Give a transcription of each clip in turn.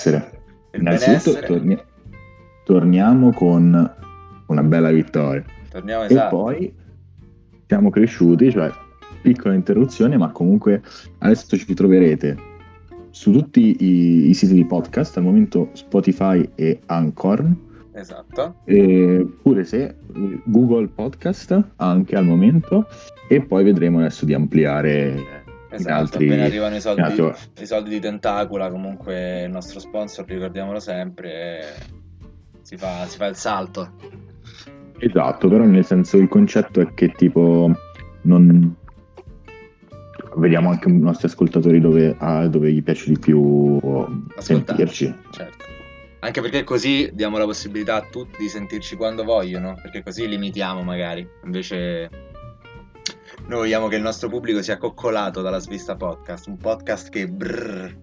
Benessere. Il Innanzitutto benessere. Torni- torniamo con una bella vittoria. Torniamo esatto. E poi siamo cresciuti, cioè piccola interruzione, ma comunque adesso ci troverete su tutti i, i siti di podcast, al momento Spotify e Anchor. Esatto. E pure se Google Podcast anche al momento e poi vedremo adesso di ampliare Esatto, altri, appena arrivano i soldi, altri... i soldi, di Tentacula, comunque il nostro sponsor, ricordiamolo sempre, si fa, si fa il salto. Esatto, però nel senso il concetto è che tipo non... Vediamo anche i nostri ascoltatori dove, ah, dove gli piace di più sentirci. Certo. Anche perché così diamo la possibilità a tutti di sentirci quando vogliono, perché così limitiamo magari. Invece noi vogliamo che il nostro pubblico sia coccolato dalla svista podcast, un podcast che brrr.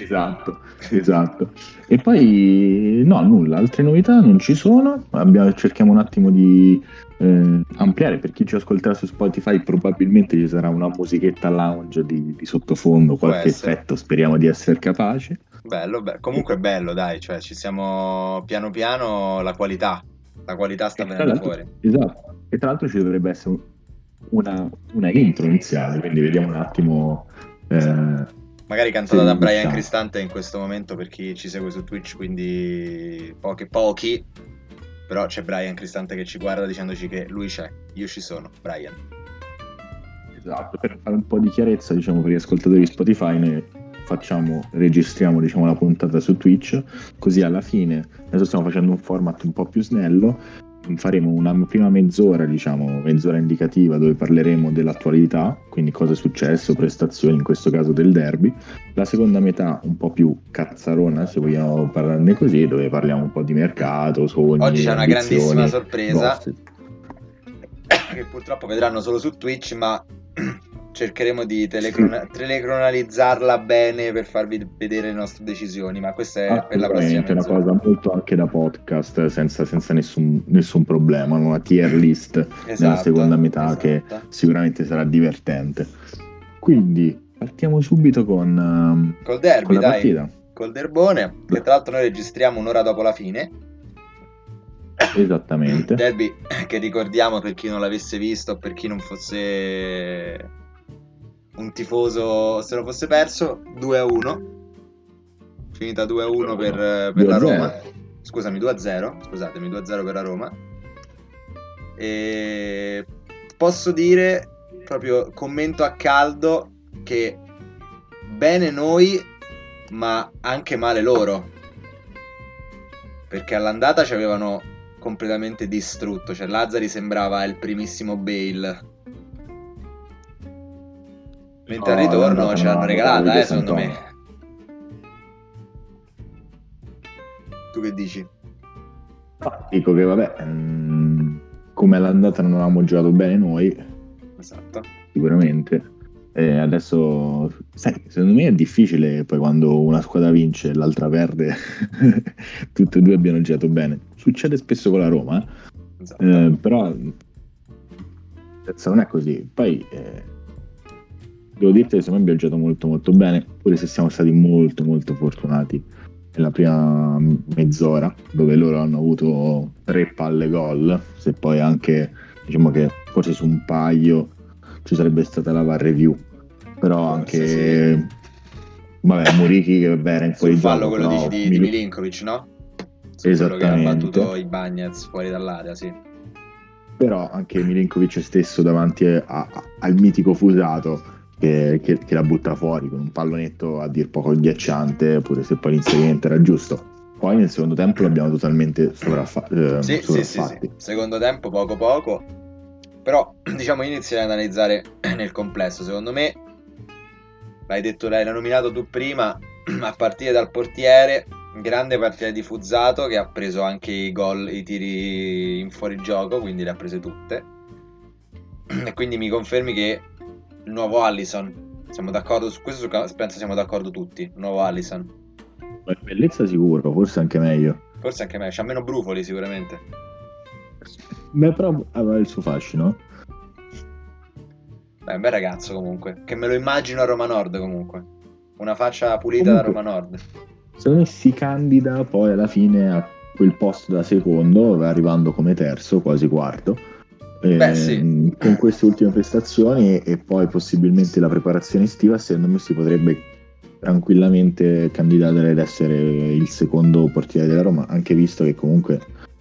Esatto, esatto. E poi no, nulla, altre novità non ci sono. Abbiamo, cerchiamo un attimo di eh, ampliare per chi ci ascolterà su Spotify. Probabilmente ci sarà una musichetta lounge di, di sottofondo, qualche effetto. Speriamo di essere capaci. Bello, bello. comunque bello, dai, cioè ci siamo piano piano la qualità. La qualità sta venendo fuori. Esatto. E tra l'altro ci dovrebbe essere una, una intro iniziale, quindi vediamo un attimo. Eh, Magari cantata da Brian diciamo. Cristante in questo momento per chi ci segue su Twitch, quindi pochi, pochi. Però c'è Brian Cristante che ci guarda dicendoci che lui c'è, io ci sono, Brian. Esatto, per fare un po' di chiarezza, diciamo, per gli ascoltatori Spotify, noi facciamo, registriamo diciamo, la puntata su Twitch, così alla fine, adesso stiamo facendo un format un po' più snello, faremo una prima mezz'ora, diciamo, mezz'ora indicativa dove parleremo dell'attualità, quindi cosa è successo, prestazioni, in questo caso del derby. La seconda metà un po' più cazzarona, se vogliamo parlarne così, dove parliamo un po' di mercato, sogni, Oggi c'è una grandissima sorpresa boss. che purtroppo vedranno solo su Twitch, ma cercheremo di telecron- telecronalizzarla bene per farvi vedere le nostre decisioni, ma questa è per la prossima. È una cosa molto anche da podcast, senza, senza nessun, nessun, problema, una tier list esatto, nella seconda metà esatto. che sicuramente sarà divertente. Quindi partiamo subito con, um, Col derby, con la dai. partita. Col derbone, che tra l'altro noi registriamo un'ora dopo la fine. Esattamente. Derby che ricordiamo per chi non l'avesse visto, per chi non fosse un tifoso se lo fosse perso 2 a 1 finita 2 a 1 per, per la Roma. Scusami 2 a 0 scusatemi 2 a 0 per la Roma. E posso dire proprio commento a caldo che bene noi ma anche male loro. Perché all'andata ci avevano completamente distrutto. Cioè Lazzari sembrava il primissimo Bale Mentre al ritorno ce l'hanno regalata, eh, secondo me. Tu che dici? Ah, dico che vabbè, mh, mm, come all'andata non avevamo giocato bene noi. Esatto. Sicuramente. E adesso, sai, secondo me è difficile poi quando una squadra vince e l'altra perde, tutte e due abbiano giocato bene. Succede spesso con la Roma, eh? esatto. eh, però non è così. Poi eh, devo dirti che secondo me abbiamo giocato molto molto bene, pure se siamo stati molto molto fortunati nella prima mezz'ora, dove loro hanno avuto tre palle gol, se poi anche diciamo che forse su un paio ci sarebbe stata la VAR review, però anche sì. vabbè, Murichi che era in fuori fallo quello no, di, di Milinkovic, no? Su Esattamente. Quello che ha battuto i Bagnets fuori dall'area, sì. Però anche Milinkovic stesso davanti a, a, al mitico Fusato che, che, che, la butta fuori con un pallonetto a dir poco agghiacciante, pure se poi l'inserimento era giusto. Poi nel secondo tempo l'abbiamo totalmente sovraffa- eh, sì, sì, sì, sì, Secondo tempo poco poco, però diciamo iniziare ad analizzare nel complesso. Secondo me, l'hai detto l'hai nominato tu prima, a partire dal portiere, grande partita di Fuzzato che ha preso anche i gol, i tiri in fuorigioco, quindi le ha prese tutte. E quindi mi confermi che il nuovo Allison. Siamo d'accordo su questo, penso siamo d'accordo tutti. Il nuovo Allison. Bellezza sicuro, forse anche meglio. Forse anche meglio, c'ha meno brufoli sicuramente. Beh, però aveva il suo fascino. Beh, un bel ragazzo comunque, che me lo immagino a Roma Nord comunque. una faccia pulita Comunque, da Roma Nord. Secondo me si candida poi alla fine a quel posto da secondo, arrivando come terzo, quasi quarto. Beh, eh, sì. Con queste ultime prestazioni e poi possibilmente la preparazione estiva, secondo me si potrebbe tranquillamente candidare ad essere il secondo portiere della Roma, anche visto che comunque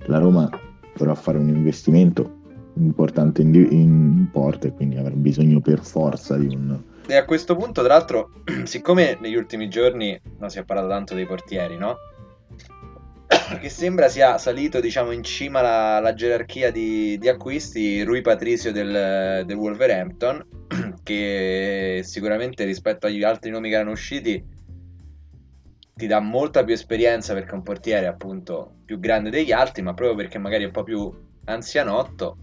la Roma dovrà fare un investimento importante in, in porta e quindi avrà bisogno per forza di un... E a questo punto, tra l'altro, siccome negli ultimi giorni non si è parlato tanto dei portieri, no? che sembra sia salito diciamo in cima la, la gerarchia di, di, acquisti Rui Patricio del, del, Wolverhampton che sicuramente rispetto agli altri nomi che erano usciti ti dà molta più esperienza perché è un portiere appunto più grande degli altri ma proprio perché magari è un po' più anzianotto.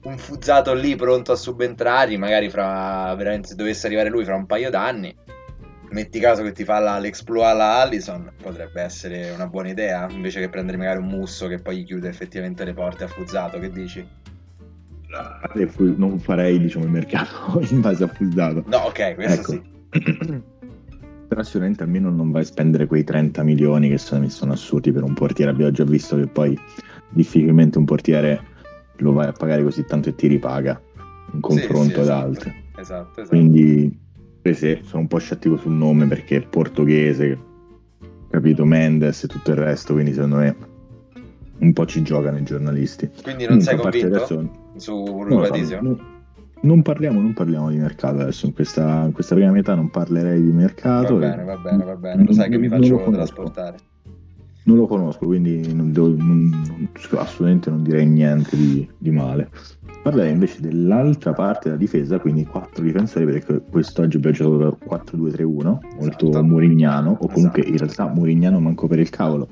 Un fuzzato lì pronto a subentrare magari fra veramente se dovesse arrivare lui fra un paio d'anni metti caso che ti fa la, l'exploit alla Allison, potrebbe essere una buona idea, invece che prendere magari un musso che poi gli chiude effettivamente le porte a Fuzzato, che dici? Non farei diciamo il mercato in base a Fuzzato. No, ok, questo ecco. sì. Però sicuramente almeno non vai a spendere quei 30 milioni che sono, sono assurdi per un portiere. Abbiamo già visto che poi difficilmente un portiere lo vai a pagare così tanto e ti ripaga in confronto sì, sì, ad esatto. altri. Esatto, esatto. Quindi se sono un po' scettico sul nome perché è portoghese, capito? Mendes e tutto il resto, quindi secondo me un po' ci giocano i giornalisti. Quindi non sei convinto adesso, su Rubatisio? No, non parliamo, non parliamo, di mercato adesso, in questa, in questa, prima metà non parlerei di mercato. Va bene, va bene, va bene, lo sai che mi faccio trasportare. Non lo conosco, quindi non devo, non, assolutamente non direi niente di, di male. Parlerei invece dell'altra parte della difesa, quindi quattro difensori, perché quest'oggi abbiamo giocato 4-2-3-1, molto esatto. murignano, o comunque esatto. in realtà murignano manco per il cavolo,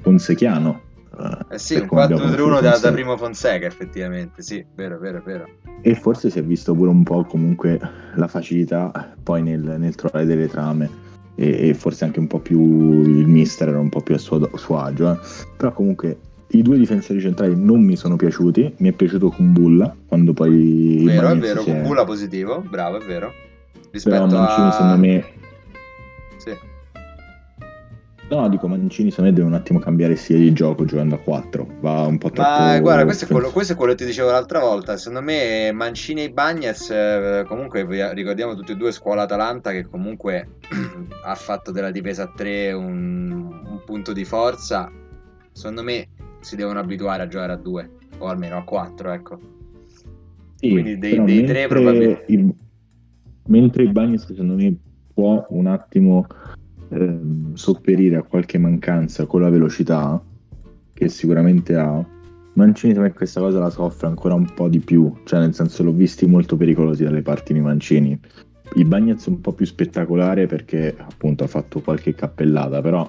fonsechiano. Eh, eh sì, un 4-3-1 da, da, primo Fonseca effettivamente, sì, vero, vero, vero. E forse si è visto pure un po' comunque la facilità poi nel, nel trovare delle trame e, e, forse anche un po' più il mister era un po' più a suo, suo agio, eh. però comunque i due difensori centrali non mi sono piaciuti. Mi è piaciuto Kumbulla quando poi. Vero, è vero, Kumbulla è... positivo, bravo, è vero. Rispetto Però Mancini, a... secondo me. Sì. No, dico Mancini, secondo me deve un attimo cambiare stile di gioco giocando a 4. Va un po' troppo. Ma guarda, questo è, quello, questo è quello che ti dicevo l'altra volta. Secondo me Mancini e Bagnez, eh, comunque ricordiamo tutti e due scuola Atalanta che comunque ha fatto della difesa a 3 un, un punto di forza. Secondo me si devono abituare a giocare a due o almeno a quattro, ecco. Sì, Quindi dei, dei tre probabilmente. Il, mentre il Bagnes secondo me può un attimo eh, sopperire a qualche mancanza con la velocità che sicuramente ha. Mancini secondo me questa cosa la soffre ancora un po' di più, cioè nel senso l'ho visti molto pericolosi dalle parti di Mancini. Il Bagnez è un po' più spettacolare perché appunto ha fatto qualche cappellata, però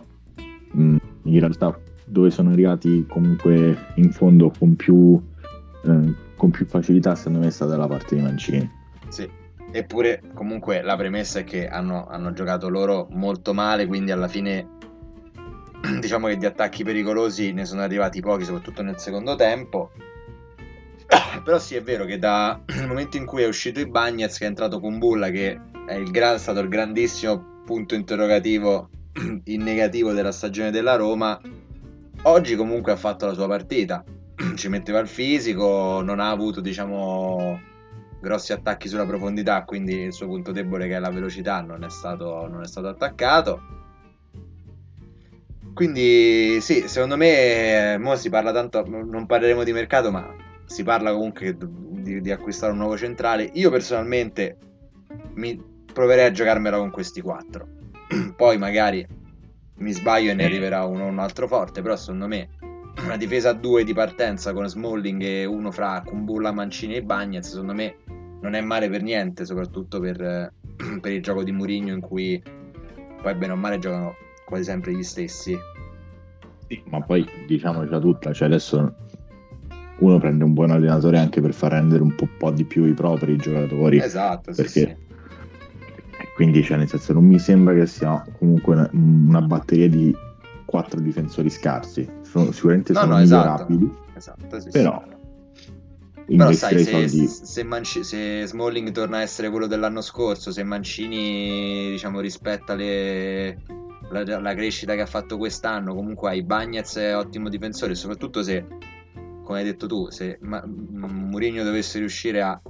mh, in realtà dove sono arrivati comunque in fondo con più, eh, con più facilità, secondo me è stata la parte di Mancini. Sì, eppure comunque la premessa è che hanno, hanno giocato loro molto male, quindi alla fine diciamo che di attacchi pericolosi ne sono arrivati pochi, soprattutto nel secondo tempo. Però sì, è vero che dal momento in cui è uscito i Bagnets, che è entrato con Bulla, che è, il gran, stato il grandissimo punto interrogativo in negativo della stagione della Roma, Oggi comunque ha fatto la sua partita, ci metteva il fisico, non ha avuto diciamo grossi attacchi sulla profondità, quindi il suo punto debole che è la velocità non è stato, non è stato attaccato. Quindi sì, secondo me mo si parla tanto, non parleremo di mercato, ma si parla comunque di, di acquistare un nuovo centrale. Io personalmente mi proverei a giocarmela con questi quattro. Poi magari mi sbaglio e ne arriverà uno un altro forte, però secondo me una difesa a due di partenza con Smalling e uno fra Kumbulla, Mancini e Bagnez, secondo me non è male per niente, soprattutto per, per il gioco di Murigno in cui poi bene o male giocano quasi sempre gli stessi. Sì, ma poi diciamoci tutta, cioè adesso uno prende un buon allenatore anche per far rendere un po', po di più i propri giocatori. Esatto, sì, perché sì quindi, cioè, nel senso, non mi sembra che sia comunque una, una batteria di quattro difensori scarsi. Sono, sicuramente no, sono no, esatto. migliorabili. Esatto, sì, però, sì. Però sai, se, se, Manci- se, Smalling torna a essere quello dell'anno scorso, se Mancini diciamo, rispetta le, la, la, crescita che ha fatto quest'anno, comunque hai Bagnez è ottimo difensore, soprattutto se, come hai detto tu, se Ma- Mourinho dovesse riuscire a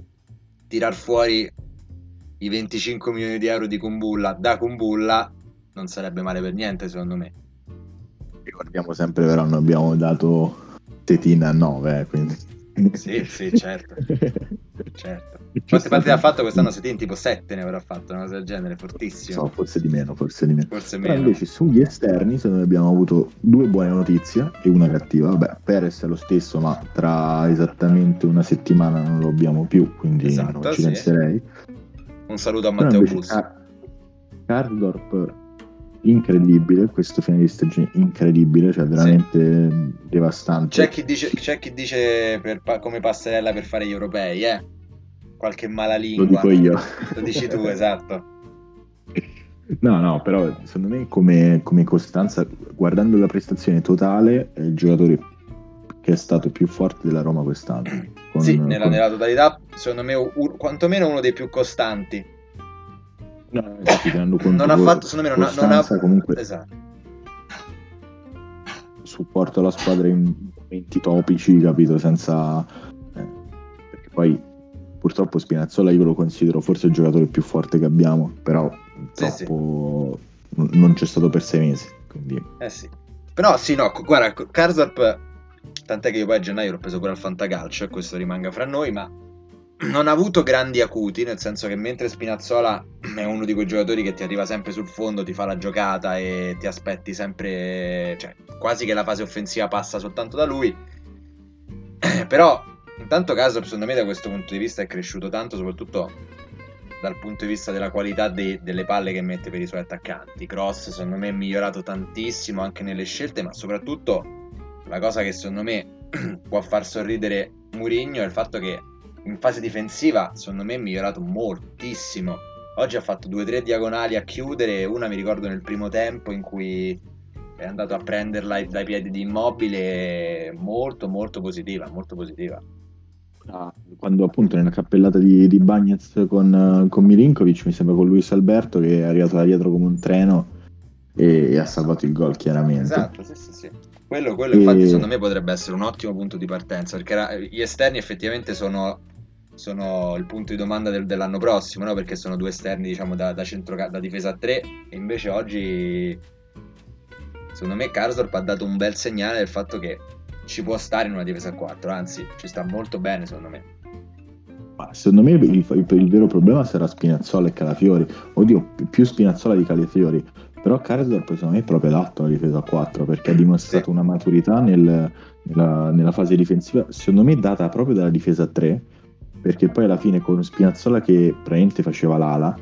tirar fuori i 25 milioni di euro di Kumbulla da Kumbulla, non sarebbe male per niente secondo me. Ricordiamo sempre però non abbiamo dato Tetina a 9, eh, quindi... Sì, sì, certo. certo. Quante partite ha fatto quest'anno? Setin tipo 7 ne avrà fatto, una cosa del genere, fortissimo. So, forse di meno, forse di meno. Forse meno. Invece sugli esterni se noi abbiamo avuto due buone notizie e una cattiva. Vabbè, Perez è lo stesso, ma tra esattamente una settimana non lo abbiamo più, quindi esatto, non ci sì. penserei. Un saluto a Matteo. Car- Cardorp incredibile questo fine di stagione incredibile cioè veramente sì. devastante. C'è chi dice, c'è chi dice per, come passerella per fare gli europei eh? Qualche mala lingua lo dico io. Lo dici tu esatto. No no però secondo me come, come costanza guardando la prestazione totale è il giocatore che è stato più forte della Roma quest'anno con, sì nella, con... nella totalità secondo me un, quantomeno uno dei più costanti No, esatto, non ha fatto, secondo me non ha, non ha... comunque esatto. supporto la squadra in momenti topici, capito, senza eh, perché poi purtroppo Spinazzola io lo considero forse il giocatore più forte che abbiamo, però sì, troppo sì. non c'è stato per sei mesi, quindi... Eh sì. Però sì, no, guarda, Karsdorp tant'è che io poi a gennaio l'ho preso pure al Fantacalcio e questo rimanga fra noi, ma non ha avuto grandi acuti, nel senso che mentre Spinazzola è uno di quei giocatori che ti arriva sempre sul fondo, ti fa la giocata e ti aspetti sempre, cioè quasi che la fase offensiva passa soltanto da lui. Però intanto Caso secondo me da questo punto di vista è cresciuto tanto, soprattutto dal punto di vista della qualità de- delle palle che mette per i suoi attaccanti. Cross secondo me è migliorato tantissimo anche nelle scelte, ma soprattutto la cosa che secondo me può far sorridere Murigno è il fatto che in fase difensiva secondo me è migliorato moltissimo. Oggi ha fatto due o tre diagonali a chiudere, una mi ricordo nel primo tempo in cui è andato a prenderla dai piedi di immobile, molto molto positiva, molto positiva. Ah, quando appunto nella cappellata di, di Bagnez con, con Milinkovic, mi sembra con Luis Alberto che è arrivato da dietro come un treno e, e ha salvato il gol chiaramente. Esatto, sì sì sì. Quello, quello e... infatti secondo me potrebbe essere un ottimo punto di partenza perché gli esterni effettivamente sono sono il punto di domanda del, dell'anno prossimo, no? perché sono due esterni diciamo, da, da, centro, da difesa a 3 e invece oggi secondo me Karsdorp ha dato un bel segnale del fatto che ci può stare in una difesa a 4, anzi ci sta molto bene secondo me. Ma secondo me il, il, il vero problema sarà Spinazzola e Calafiori, oddio più Spinazzola di Calafiori, però Karsdorp secondo me è proprio adatto alla difesa a 4 perché ha dimostrato sì. una maturità nel, nella, nella, fase difensiva, secondo me data proprio dalla difesa a 3 perché poi alla fine con Spinazzola che praticamente faceva l'ala,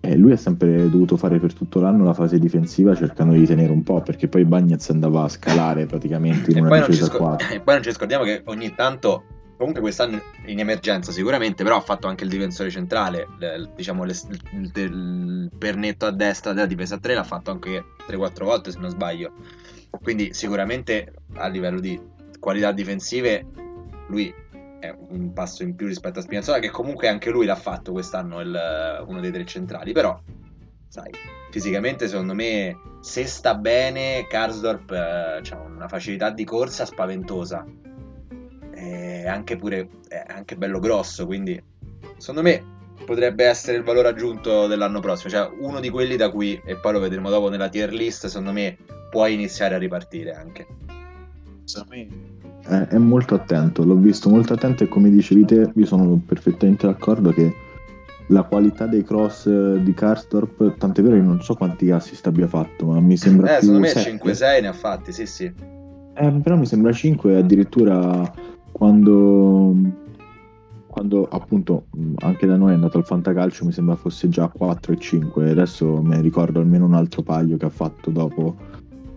eh, lui ha sempre dovuto fare per tutto l'anno la fase difensiva cercando di tenere un po', perché poi Bagnaz andava a scalare praticamente in e una difesa scor- 4. E poi non ci scordiamo che ogni tanto, comunque quest'anno in emergenza sicuramente, però ha fatto anche il difensore centrale, l- diciamo il, il, il, pernetto a destra della difesa 3 l'ha fatto anche 3-4 volte se non sbaglio. Quindi sicuramente a livello di qualità difensive lui è un passo in più rispetto a Spinazzola, che comunque anche lui l'ha fatto quest'anno, il, uno dei tre centrali, però, sai, fisicamente secondo me, se sta bene, Karsdorp eh, ha una facilità di corsa spaventosa, è anche pure, è anche bello grosso, quindi, secondo me, potrebbe essere il valore aggiunto dell'anno prossimo, cioè uno di quelli da cui, e poi lo vedremo dopo nella tier list, secondo me, puoi iniziare a ripartire anche. Secondo me è, è molto attento, l'ho visto molto attento e come dicevi te, io sono perfettamente d'accordo che la qualità dei cross di Karstorp, tant'è vero che non so quanti assist abbia fatto, ma mi sembra eh, più secondo me 5-6 ne ha fatti, sì sì. Eh, però mi sembra 5 addirittura quando, quando appunto anche da noi è andato al fantacalcio mi sembra fosse già 4 e 5 adesso mi ricordo almeno un altro paio che ha fatto dopo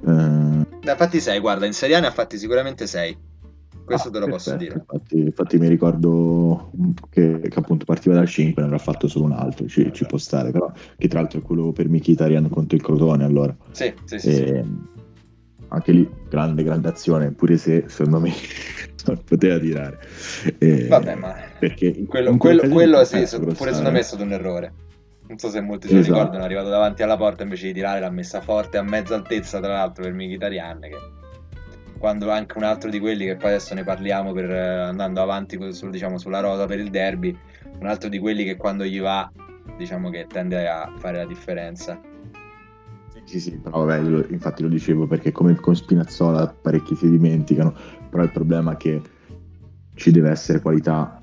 eh... ne ha fatti 6 guarda in Serie A ne ha fatti sicuramente 6 questo ah, te lo perfetto. posso dire. Infatti, infatti, mi ricordo che, che, appunto partiva dal 5, ne avrà fatto solo un altro, ci, ci, può stare, però che tra l'altro è quello per Mkhitaryan contro il Crotone allora. Sì, sì, sì, e, sì. Anche lì grande gradazione, pure se secondo me non poteva tirare. Eh, Vabbè, ma perché quello, quello, quello sì, pure secondo me è stato un errore. Non so se molti se esatto. lo ricordano, è arrivato davanti alla porta invece di tirare l'ha messa forte a mezza altezza, tra l'altro, per Mkhitaryan che quando anche un altro di quelli che poi adesso ne parliamo per, eh, andando avanti sul, diciamo, sulla rosa per il derby, un altro di quelli che quando gli va diciamo che tende a fare la differenza. Sì, sì, però vabbè, infatti lo dicevo perché come con Spinazzola parecchi si dimenticano, però il problema è che ci deve essere qualità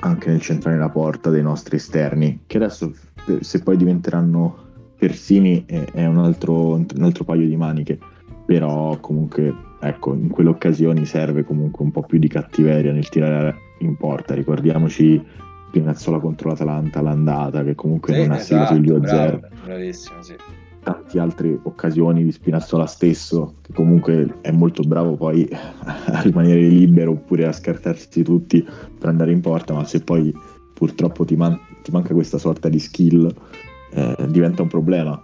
anche nel centrare la porta dei nostri esterni, che adesso se poi diventeranno persini è, un altro, un altro paio di maniche, però comunque ecco, in quelle occasioni serve comunque un po' più di cattiveria nel tirare in porta, ricordiamoci Spinazzola contro l'Atalanta l'andata che comunque sì, non ha esatto, segnato il 2-0 bravissimo sì tante altre occasioni di Spinazzola stesso, che comunque è molto bravo poi a rimanere libero oppure a scartarsi tutti per andare in porta, ma se poi purtroppo ti, man- ti manca questa sorta di skill, eh, diventa un problema,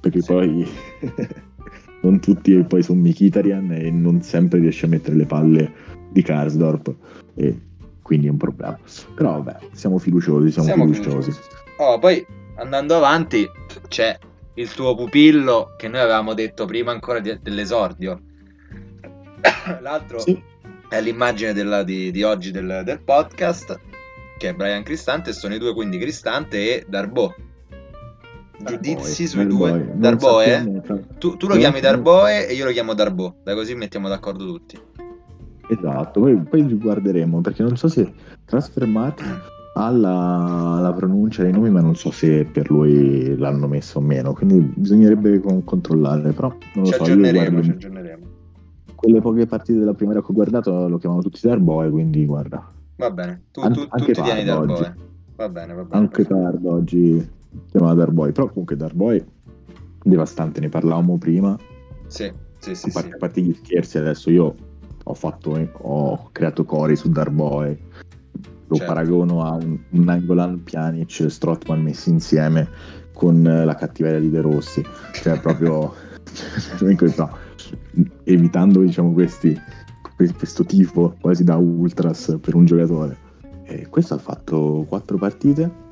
perché sì. poi non tutti poi sono Mikitarian e non sempre riesce a mettere le palle di Karsdorp e quindi è un problema. Però vabbè, siamo fiduciosi, siamo, siamo fiduciosi. fiduciosi. Oh, poi andando avanti c'è il tuo pupillo che noi avevamo detto prima ancora di, dell'esordio. L'altro sì. è l'immagine della, di, di, oggi del, del, podcast, che è Brian Cristante, sono i due quindi Cristante e Darbo. Giudizi sui due. Darboe? Tu, tu, lo chiami Darboe e io lo chiamo Darbo, dai così mettiamo d'accordo tutti. Esatto, poi, poi guarderemo perché non so se trasfermati ha la, la, pronuncia dei nomi, ma non so se per lui l'hanno messo o meno. Quindi bisognerebbe con, controllare. Però non lo ci so. Aggiorneremo, ci aggiorneremo. Quelle poche partite della primera che ho guardato lo chiamano tutti Darboe, quindi guarda. Va bene, tu, An- tu, tu ti tieni Darboe. Va bene, va bene. Anche Tardo oggi chiamava Darboe. Però comunque Darboe devastante, ne parlavamo prima. Sì, sì, sì. A parte, sì. A parte gli scherzi, adesso io ho fatto, ho creato cori su Darboe lo certo. paragono a un, un Nangolan, Pjanic e Strotman messi insieme con eh, la cattiveria di De Rossi. Cioè proprio no, evitando diciamo questi questo tifo quasi da ultras per un giocatore. E questo ha fatto quattro partite.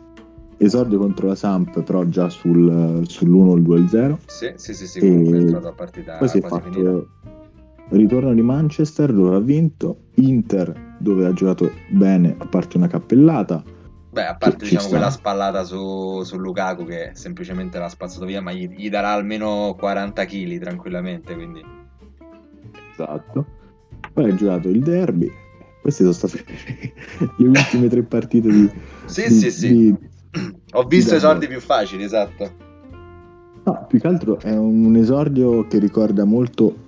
Esordio contro la Samp però già sul, sull'1 il 2 0 sì sì sì, sì comunque è entrato a partita poi si è fatto finita. ritorno di Manchester dove ha vinto. Inter dove ha giocato bene, a parte una cappellata. Beh, a parte diciamo, quella spallata su, su, Lukaku che semplicemente l'ha spazzato via, ma gli, gli darà almeno 40 kg tranquillamente. Quindi. Esatto. Poi ha giocato il derby. Queste sono state le ultime tre partite di. sì, di, sì, sì. Di, Ho visto esordi più facili, esatto. No, più che altro è un esordio che ricorda molto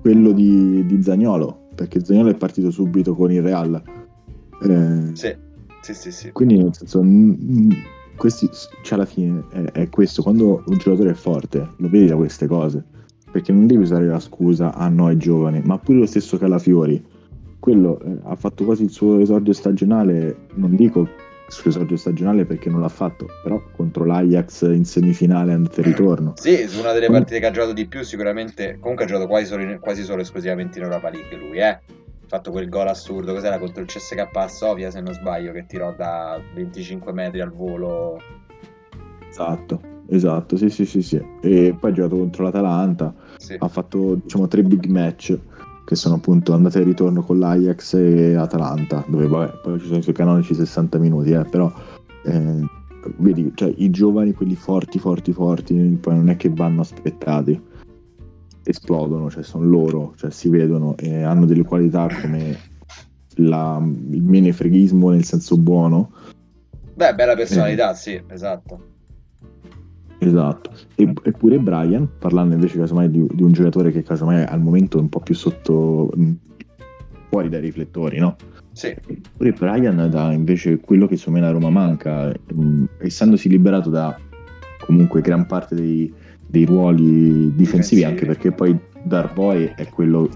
quello di, di Zagnolo perché Zaniolo è partito subito con il Real. Eh, sì, sì, sì, sì. Quindi nel senso, questi, cioè alla fine è, è, questo, quando un giocatore è forte, lo vedi da queste cose, perché non devi usare la scusa, ah no è giovane, ma pure lo stesso Calafiori, quello eh, ha fatto quasi il suo esordio stagionale, non dico suo esordio stagionale perché non l'ha fatto, però contro l'Ajax in semifinale andata e ritorno. Sì, su una delle partite che ha giocato di più sicuramente, comunque ha giocato quasi solo, quasi solo esclusivamente in Europa League lui, eh. Ha fatto quel gol assurdo, cos'era contro il CSK a Sofia se non sbaglio, che tirò da 25 metri al volo. Esatto, esatto, sì sì sì sì. E poi ha giocato contro l'Atalanta, sì. ha fatto diciamo tre big match che sono appunto andate e ritorno con l'Ajax e Atalanta, dove vabbè, poi ci sono i suoi canonici 60 minuti, eh, però eh, vedi, cioè, i giovani, quelli forti, forti, forti, poi non è che vanno aspettati, esplodono, cioè sono loro, cioè si vedono e hanno delle qualità come la, il menefreghismo nel senso buono. Beh, bella personalità, eh. sì, esatto. Esatto, e, eppure Brian, parlando invece casomai di, di, un giocatore che casomai al momento è un po' più sotto, mh, fuori dai riflettori, no? Sì. Eppure Brian dà invece quello che secondo me la Roma manca, mh, essendosi liberato da comunque gran parte dei, dei ruoli difensivi, difensivi, anche perché poi Darboy è quello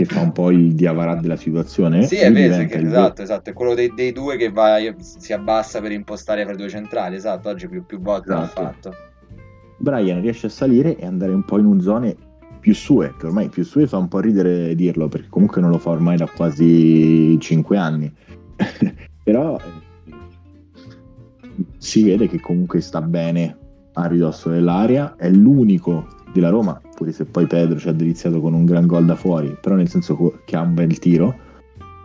che fa un po' il diavarà della situazione. Sì, è vero, che, esatto, esatto, è quello dei, dei, due che va, si abbassa per impostare fra i due centrali, esatto, oggi più, più volte esatto. l'ha fatto. Brian riesce a salire e andare un po' in un zone più sue, che ormai più sue fa un po' ridere dirlo, perché comunque non lo fa ormai da quasi 5 anni. Però eh, si vede che comunque sta bene a ridosso dell'area, è l'unico della Roma, pure se poi Pedro ci ha deliziato con un gran gol da fuori, però nel senso che ha un bel tiro.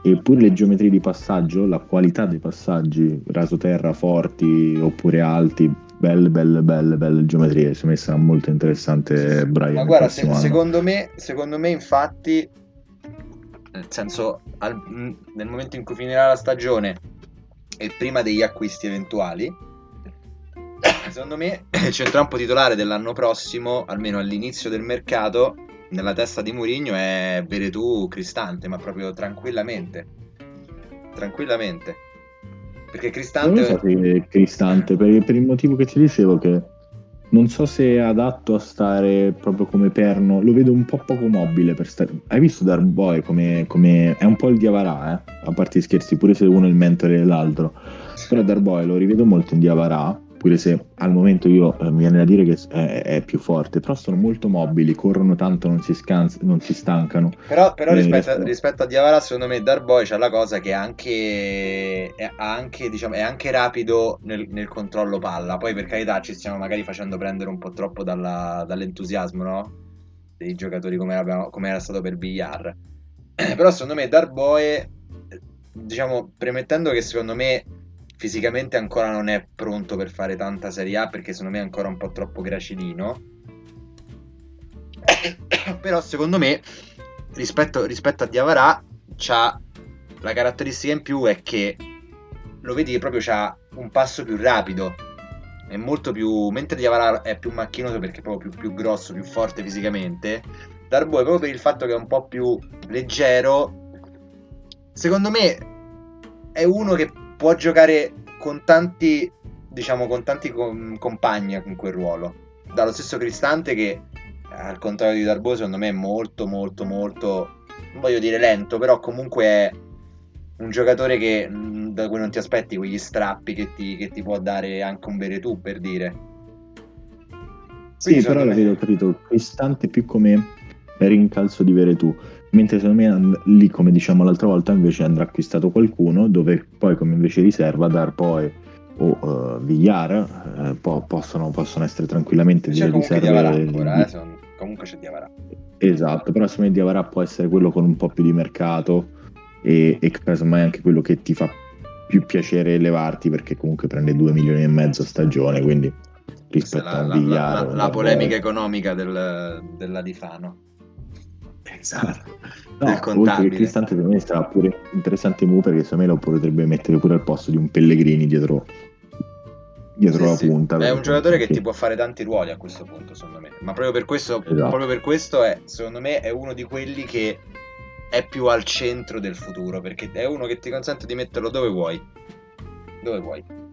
Eppure le geometrie di passaggio, la qualità dei passaggi, rasoterra forti oppure alti, belle, belle, belle, belle geometrie. Secondo me sarà molto interessante Brian. Ma guarda, se, secondo, me, secondo me, infatti, nel senso, al, nel momento in cui finirà la stagione e prima degli acquisti eventuali, secondo me il centrocampo titolare dell'anno prossimo, almeno all'inizio del mercato, nella testa di Mourinho è Veretù Cristante, ma proprio tranquillamente. Tranquillamente. Perché Cristante... Non so se Cristante, per, per, il motivo che ti dicevo che non so se è adatto a stare proprio come perno, lo vedo un po' poco mobile per stare... Hai visto Darboy come, come... è un po' il Diavarà, eh? a parte gli scherzi, pure se uno è il mentore dell'altro. Però Darboy lo rivedo molto in Diavarà, pure se al momento io eh, mi viene da dire che è, è, più forte, però sono molto mobili, corrono tanto, non si, scanz- non si stancano. Però, però eh, rispetto, a, rispetto, a Diavara, secondo me Darboy c'ha la cosa che è anche, è anche, diciamo, è anche rapido nel, nel, controllo palla, poi per carità ci stiamo magari facendo prendere un po' troppo dalla, dall'entusiasmo, no? Dei giocatori come, abbiamo, come era stato per Villar. però secondo me Darboy, diciamo, premettendo che secondo me fisicamente ancora non è pronto per fare tanta Serie A perché secondo me è ancora un po' troppo gracidino. Però secondo me rispetto, rispetto a Diavarà c'ha la caratteristica in più è che lo vedi che proprio c'ha un passo più rapido. È molto più. Mentre Diavarà è più macchinoso perché è proprio più, più grosso, più forte fisicamente. Darbo è proprio per il fatto che è un po' più leggero. Secondo me è uno che può giocare con tanti, diciamo, con tanti com- compagni in quel ruolo. Dallo stesso Cristante che, al contrario di Darbo, secondo me è molto, molto, molto, non voglio dire lento, però comunque è un giocatore che, da cui non ti aspetti quegli strappi che ti, che ti può dare anche un Veretù, per dire. Quindi, sì, però me... vedo capito, Cristante più come rincalzo di Veretù mentre secondo me lì come diciamo l'altra volta invece andrà acquistato qualcuno dove poi come invece riserva Darpoi o uh, Villar uh, po- possono, possono, essere tranquillamente delle riserve ancora, eh, sono... comunque c'è Diavara esatto però secondo me Diavara può essere quello con un po' più di mercato e, e casomai anche quello che ti fa più piacere levarti perché comunque prende 2 milioni e mezzo a stagione quindi rispetto la, a un Villar la, la, la polemica economica del, della Difano Esatto. No, oltre che Cristante per me sarà pure interessante Mu perché secondo me lo potrebbe mettere pure al posto di un Pellegrini dietro, dietro sì, la sì. punta. È un giocatore che ti può fare tanti ruoli a questo punto, secondo me. Ma proprio per questo, esatto. proprio per questo è, secondo me, è uno di quelli che è più al centro del futuro perché è uno che ti consente di metterlo dove vuoi. Dove vuoi.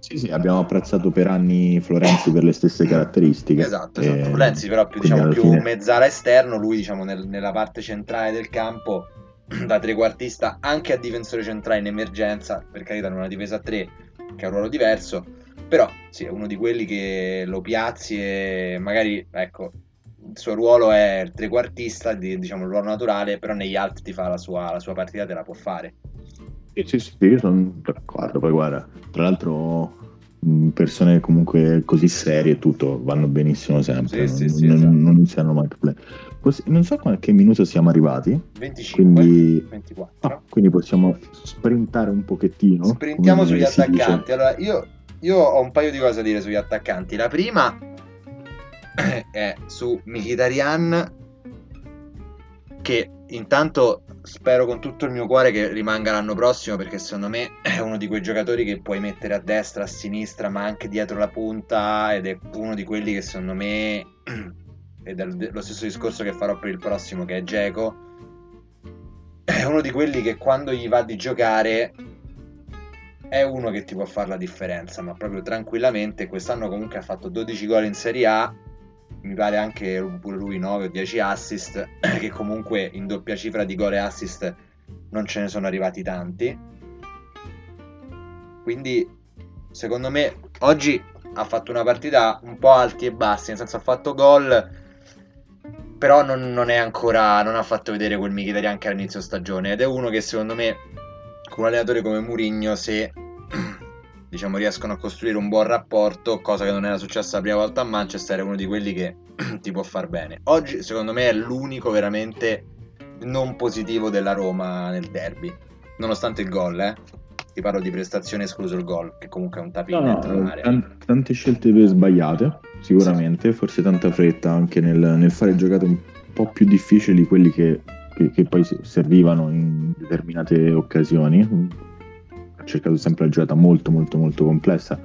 Sì, sì, abbiamo apprezzato per anni Florenzi per le stesse caratteristiche. Esatto, esatto. Eh, Florenzi però più, diciamo, più fine... mezzala esterno, lui diciamo nel, nella parte centrale del campo da trequartista anche a difensore centrale in emergenza, per carità in una difesa a tre che ha un ruolo diverso, però sì, è uno di quelli che lo piazzi e magari, ecco, il suo ruolo è il trequartista, diciamo il ruolo naturale, però negli altri ti fa la sua, la sua partita, te la può fare. Sì, sì, sì, io sono d'accordo. Poi guarda, tra l'altro persone comunque così serie e tutto vanno benissimo sempre, sì, non, sì, sì, non, esatto. non iniziano mai problemi. Non so a che minuto siamo arrivati. 25, quindi, 24. Ah, quindi possiamo sprintare un pochettino. Sprintiamo sugli attaccanti. Allora, io, io, ho un paio di cose da dire sugli attaccanti. La prima è su Mkhitaryan che intanto spero con tutto il mio cuore che rimanga l'anno prossimo perché secondo me è uno di quei giocatori che puoi mettere a destra, a sinistra, ma anche dietro la punta ed è uno di quelli che secondo me ed è lo stesso discorso che farò per il prossimo che è Geco è uno di quelli che quando gli va di giocare è uno che ti può fare la differenza, ma proprio tranquillamente quest'anno comunque ha fatto 12 gol in Serie A mi pare anche pure lui 9 o 10 assist, che comunque in doppia cifra di gol e assist non ce ne sono arrivati tanti. Quindi, secondo me, oggi ha fatto una partita un po' alti e bassi, nel senso ha fatto gol però non, non, è ancora, non ha fatto vedere quel Mkhitaryan che all'inizio stagione ed è uno che secondo me con un allenatore come Mourinho se diciamo riescono a costruire un buon rapporto, cosa che non era successa la prima volta a Manchester, è uno di quelli che ti può far bene. Oggi secondo me è l'unico veramente non positivo della Roma nel derby, nonostante il gol, eh. Ti parlo di prestazione escluso il gol, che comunque è un tapin no, no, tant- tante scelte sbagliate, sicuramente, sì. forse tanta fretta anche nel, nel, fare giocate un po' più difficili quelli che, che, che poi servivano in determinate occasioni ha cercato sempre la giocata molto molto molto complessa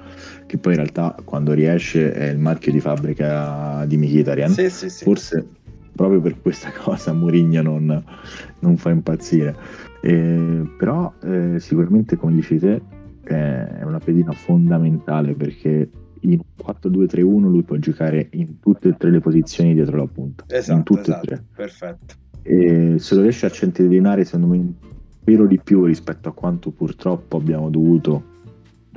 che poi in realtà quando riesce è il marchio di fabbrica di Mkhitaryan. Sì, sì, sì. forse proprio per questa cosa Mourinho non, non fa impazzire. Eh, però eh, sicuramente come dici te è una pedina fondamentale perché in 4-2-3-1 lui può giocare in tutte e tre le posizioni dietro la punta. Esatto, in tutte esatto, e tre. Perfetto. E se lo riesce a centellinare secondo me spero di più rispetto a quanto purtroppo abbiamo dovuto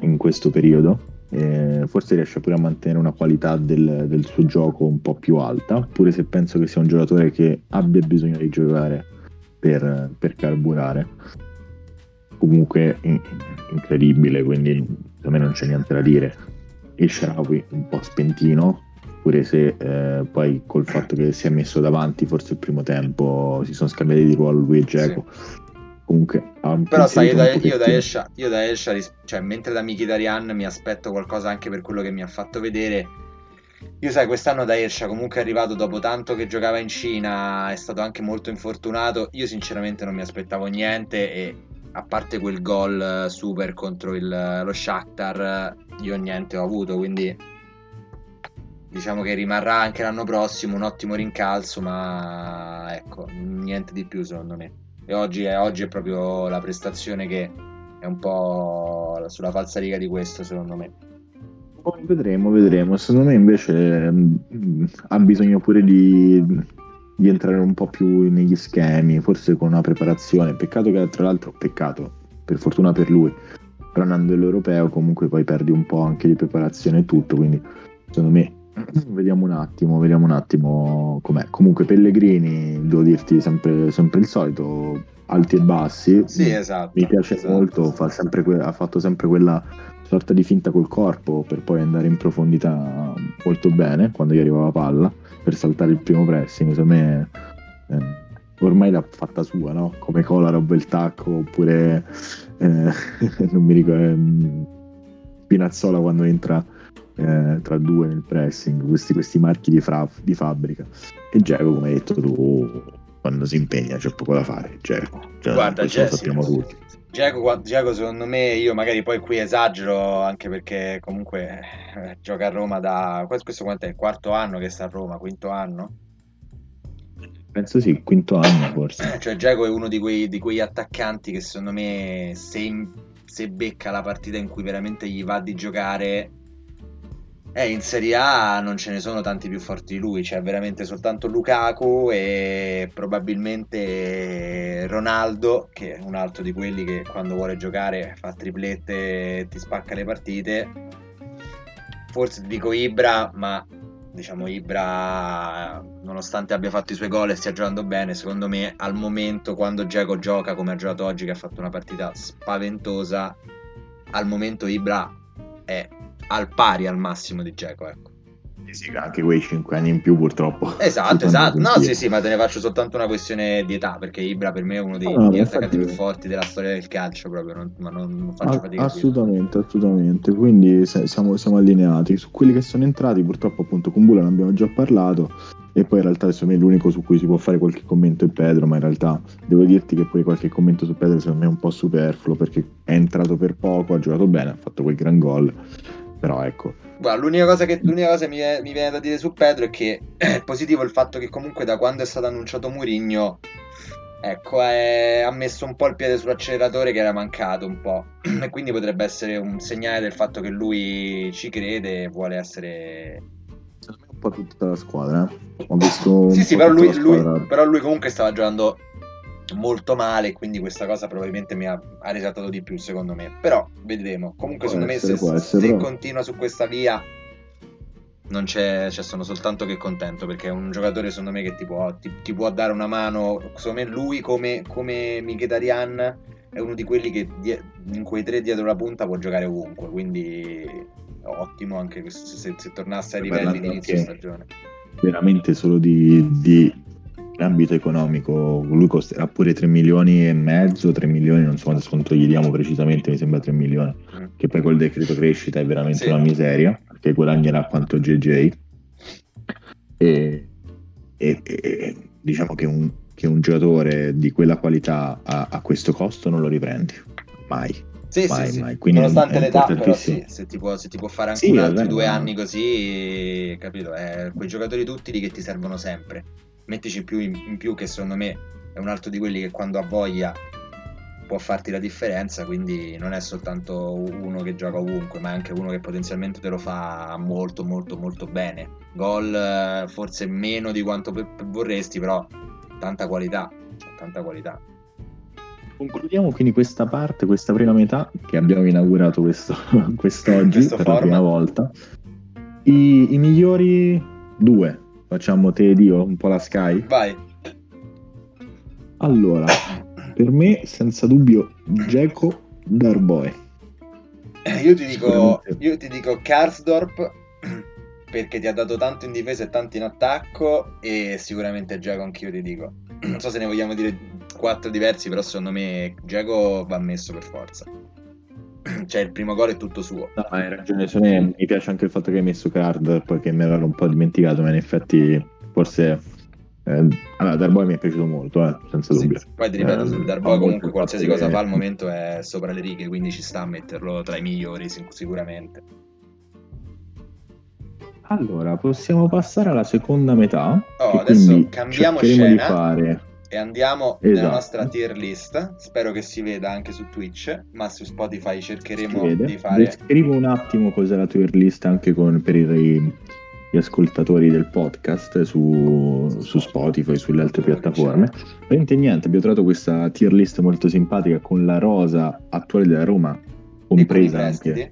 in questo periodo. Eh, forse riesce pure a mantenere una qualità del, del, suo gioco un po' più alta, pure se penso che sia un giocatore che abbia bisogno di giocare per, per carburare. Comunque in, incredibile, quindi a me non c'è niente da dire. Il Sharawi un po' spentino, pure se eh, poi col fatto che si è messo davanti forse il primo tempo si sono scambiati di ruolo lui e Geco sì comunque però sai io da, io da Escia io da Escia cioè mentre da Mkhitaryan mi aspetto qualcosa anche per quello che mi ha fatto vedere io sai quest'anno da Escia comunque è arrivato dopo tanto che giocava in Cina è stato anche molto infortunato. Io sinceramente non mi aspettavo niente e a parte quel gol super contro il, lo Shakhtar io niente ho avuto quindi diciamo che rimarrà anche l'anno prossimo un ottimo rincalzo ma ecco niente di più secondo me e oggi è, oggi è proprio la prestazione che è un po' sulla falsa riga di questo secondo me. Vedremo, vedremo. Secondo me invece mh, mm, ha bisogno pure di, di, entrare un po' più negli schemi, forse con una preparazione. Peccato che tra l'altro, peccato, per fortuna per lui, però andando all'europeo comunque poi perdi un po' anche di preparazione e tutto, quindi secondo me Vediamo un attimo, vediamo un attimo com'è. Comunque Pellegrini, devo dirti sempre, sempre il solito, alti e bassi. Sì, esatto. Mi piace esatto. molto, fa que- ha fatto sempre quella sorta di finta col corpo per poi andare in profondità molto bene quando gli arrivava palla per saltare il primo pressing. Secondo me eh, ormai l'ha fatta sua, no? Come Cola roba il tacco oppure eh, non mi ricordo ehm, Pinazzola quando entra eh, tra due nel pressing, questi, questi marchi di, fra, di, fabbrica. E Geco, come hai detto tu, quando si impegna c'è poco da fare. Geco, cioè, guarda, Ge- lo sappiamo tutti. Geco, Geco, secondo me, io magari poi qui esagero anche perché comunque eh, gioca a Roma da... Questo quanto è? Il quarto anno che sta a Roma, quinto anno? Penso sì, quinto anno forse. cioè Geco è uno di quei, di quegli attaccanti che secondo me se, se becca la partita in cui veramente gli va di giocare eh, in Serie A non ce ne sono tanti più forti di lui, c'è veramente soltanto Lukaku e probabilmente Ronaldo, che è un altro di quelli che quando vuole giocare fa triplette e ti spacca le partite. Forse dico Ibra, ma diciamo Ibra, nonostante abbia fatto i suoi gol e stia giocando bene, secondo me al momento quando Geco gioca come ha giocato oggi, che ha fatto una partita spaventosa, al momento Ibra è al pari al massimo di Geco, ecco. Sì, anche quei 5 anni in più purtroppo. Esatto, esatto. No, sì, sì, ma te ne faccio soltanto una questione di età, perché Ibra per me è uno dei, no, degli attaccanti più forti della storia del calcio, proprio, non, ma non, non faccio ah, fatica. Assolutamente, assolutamente. Quindi siamo, siamo, allineati. Su quelli che sono entrati, purtroppo appunto con Bula ne abbiamo già parlato. E poi in realtà secondo me l'unico su cui si può fare qualche commento è Pedro, ma in realtà devo dirti che poi qualche commento su Pedro secondo me è un po' superfluo perché è entrato per poco, ha giocato bene, ha fatto quel gran gol però ecco. Guarda, l'unica cosa che l'unica cosa mi, mi viene da dire su Pedro è che è positivo il fatto che comunque da quando è stato annunciato Murigno ecco, è, ha messo un po' il piede sull'acceleratore che era mancato un po'. e quindi potrebbe essere un segnale del fatto che lui ci crede e vuole essere un po' tutta la squadra. Eh? Ho visto. sì, sì, però lui, lui, però lui comunque stava giocando molto male, quindi questa cosa probabilmente mi ha, ha risaltato di più secondo me. Però vedremo. Comunque può secondo essere, me se, essere, se continua su questa via non c'è, cioè sono soltanto che contento perché è un giocatore secondo me che ti può, ti, ti può dare una mano, secondo me lui come, come Mkhitaryan è uno di quelli che die- in quei tre dietro la punta può giocare ovunque, quindi ottimo anche se, se tornasse ai livelli di inizio stagione. Veramente solo di, di ambito economico, lui costerà pure 3 milioni e mezzo, 3 milioni, non so quanto sconto gli diamo precisamente, mi sembra 3 milioni, mm. che poi col decreto crescita è veramente sì. una miseria, perché guadagnerà quanto JJ. E, e, e diciamo che un, che un, giocatore di quella qualità a, a questo costo non lo riprendi mai. Sì, mai, sì. Mai. Quindi Nonostante l'età, però sì, se ti, può, se ti può fare anche sì, altri due anni così, capito? È quei giocatori tutti che ti servono sempre mettici più in, in più che secondo me è un altro di quelli che quando ha voglia può farti la differenza, quindi non è soltanto uno che gioca ovunque, ma è anche uno che potenzialmente te lo fa molto molto molto bene. Gol eh, forse meno di quanto vorresti, però tanta qualità, tanta qualità. Concludiamo quindi questa parte, questa prima metà che abbiamo inaugurato questo, quest'oggi Questo per format. la prima volta. I, I migliori due Facciamo te ed io un po' la Sky? Vai. Allora, per me senza dubbio Geco Darboe. Eh, io ti dico, io ti dico Karsdorp perché ti ha dato tanto in difesa e tanto in attacco e sicuramente Geco anch'io ti dico. Non so se ne vogliamo dire quattro diversi, però secondo me Geco va messo per forza. Cioè il primo gol è tutto suo. No, hai ragione, Sone, mi piace anche il fatto che hai messo Card, perché me l'ero un po' dimenticato, ma in effetti forse... Eh, allora, Darboy mi è piaciuto molto, eh, senza sì, dubbio. Poi ti ripeto, eh, Darboy comunque qualsiasi cosa che... fa al momento è sopra le righe, quindi ci sta a metterlo tra i migliori sicuramente. Allora, possiamo passare alla seconda metà. Oh, adesso cambiamo scena. di fare e andiamo esatto. nella nostra tier list. Spero che si veda anche su Twitch, ma su Spotify cercheremo di fare. Descrivo un attimo cos'è la tier list anche con, per i, gli ascoltatori del podcast su, su Spotify e sulle altre piattaforme. Niente, niente, abbiamo trovato questa tier list molto simpatica con la rosa attuale della Roma, compresa anche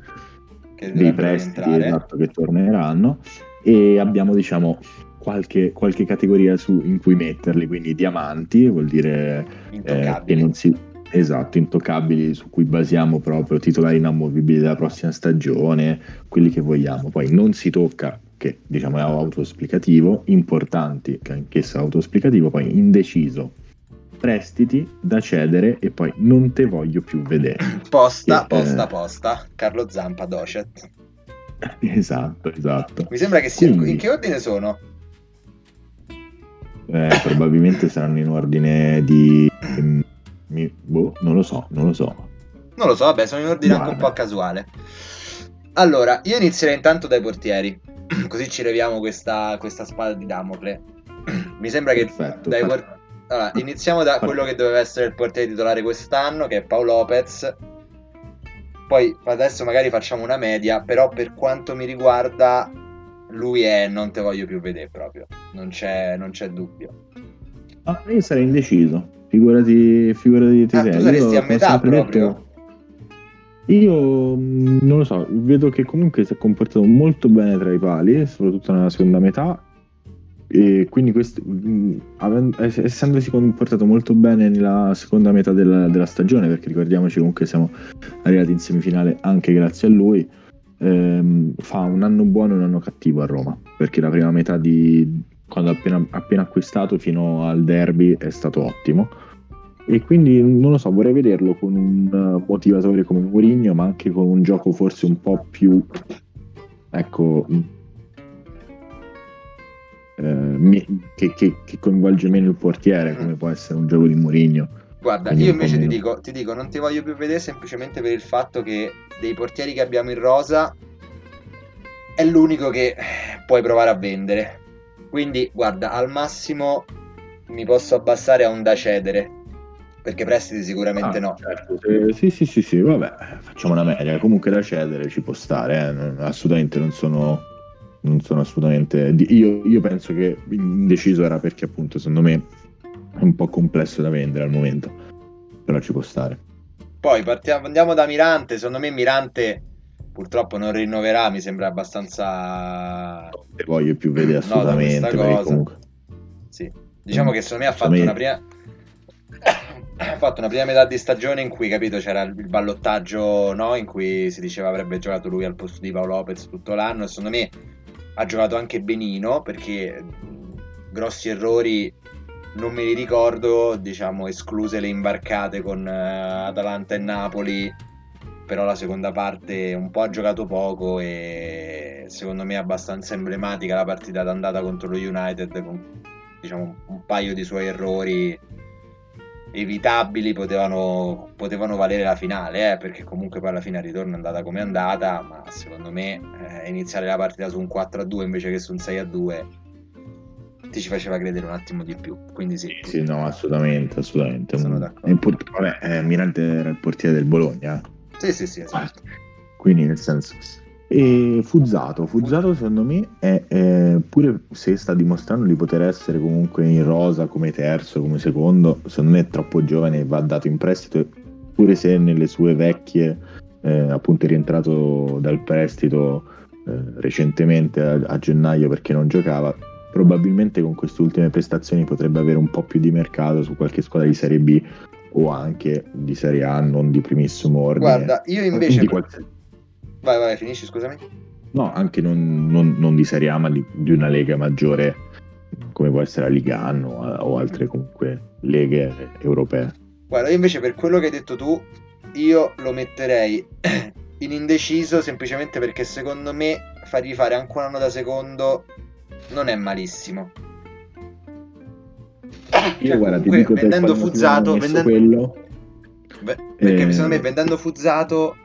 dei prestiti esatto, che torneranno. E abbiamo, diciamo, qualche, qualche categoria su, in cui metterli, quindi diamanti vuol dire eh, che non si... Esatto, intoccabili su cui basiamo proprio titolari inamovibili della prossima stagione, quelli che vogliamo. Poi non si tocca, che diciamo è autoesplicativo, importanti, che anch'esso è autoesplicativo, poi indeciso, prestiti da cedere e poi non te voglio più vedere. Posta, e, posta, eh... posta, Carlo Zampa, Docet. Esatto, esatto. Mi sembra che sia... Quindi... In che ordine sono? Eh, probabilmente saranno in ordine di... Mi, boh, non lo so, non lo so. Non lo so, vabbè, sono in ordine Guarda. anche un po' casuale. Allora, io inizierei intanto dai portieri, così ci leviamo questa, questa spada di Damocle. Mi sembra che Perfetto, dai por- allora, iniziamo da quello che doveva essere il portiere titolare quest'anno, che è Paolo Lopez. Poi adesso magari facciamo una media, però per quanto mi riguarda lui è non te voglio più vedere proprio, non c'è, non c'è dubbio. Ah, io sarei indeciso, figurati, figurati te. Ah, tu saresti io a metà proprio? Detto, io mm, non lo so, vedo che comunque si è comportato molto bene tra i pali, soprattutto nella seconda metà. E quindi, questo, mm, essendosi comportato molto bene nella seconda metà della, della stagione, perché ricordiamoci comunque siamo arrivati in semifinale anche grazie a lui ehm, fa un anno buono e un anno cattivo a Roma, perché la prima metà di quando appena, appena acquistato fino al derby è stato ottimo. E quindi non lo so, vorrei vederlo con un motivatore come Mourinho, ma anche con un gioco forse un po' più ecco eh, che, che, che, coinvolge meno il portiere, come può essere un gioco di Mourinho. Guarda, io invece ti dico, ti dico, non ti voglio più vedere semplicemente per il fatto che dei portieri che abbiamo in rosa è l'unico che puoi provare a vendere. Quindi, guarda, al massimo mi posso abbassare a un da cedere. Perché prestiti sicuramente ah, no. Certo, sì, sì, sì, sì, vabbè, facciamo una media. Comunque da cedere ci può stare, eh. assolutamente non sono, non sono assolutamente... Io, io penso che indeciso era perché appunto secondo me è un po' complesso da vendere al momento, però ci può stare. Poi partiamo, andiamo da Mirante, secondo me Mirante purtroppo non rinnoverà, mi sembra abbastanza... Non voglio più vedere assolutamente. No, comunque... Sì. Diciamo mm. che secondo me ha fatto me... una prima... ha fatto una prima metà di stagione in cui, capito, c'era il ballottaggio, no? In cui si diceva avrebbe giocato lui al posto di Paolo Lopez tutto l'anno e secondo me ha giocato anche benino perché grossi errori non me li ricordo, diciamo, escluse le imbarcate con uh, Atalanta e Napoli, però la seconda parte un po' ha giocato poco e secondo me è abbastanza emblematica la partita d'andata contro lo United con diciamo, un paio di suoi errori evitabili potevano, potevano valere la finale, eh, perché comunque poi alla fine il ritorno è andata come è andata, ma secondo me eh, iniziare la partita su un 4-2 invece che su un 6-2 ti ci faceva credere un attimo di più. Quindi sì. Sì, no, assolutamente, assolutamente. Sono d'accordo. Port- vabbè, eh, Mirante era il portiere del Bologna. Sì, sì, sì, esatto. quindi nel senso... E Fuzzato, Fuzzato secondo me è, è, pure se sta dimostrando di poter essere comunque in rosa come terzo, come secondo, secondo me è troppo giovane e va dato in prestito, pure se nelle sue vecchie eh, appunto è rientrato dal prestito eh, recentemente a, a gennaio perché non giocava, probabilmente con queste ultime prestazioni potrebbe avere un po' più di mercato su qualche squadra di Serie B o anche di Serie A, non di primissimo ordine. Guarda, io invece... Qualsiasi... Vai, vai, finisci, scusami. No, anche non, non, non di Serie A, ma di, di, una lega maggiore come può essere la Liga Anno o altre comunque leghe europee. Guarda, io invece per quello che hai detto tu, io lo metterei in indeciso semplicemente perché secondo me fargli fare anche un anno da secondo non è malissimo. Io cioè, guarda, dico vendendo Fuzzato, vendendo... quello. Beh, perché eh... secondo me vendendo Fuzzato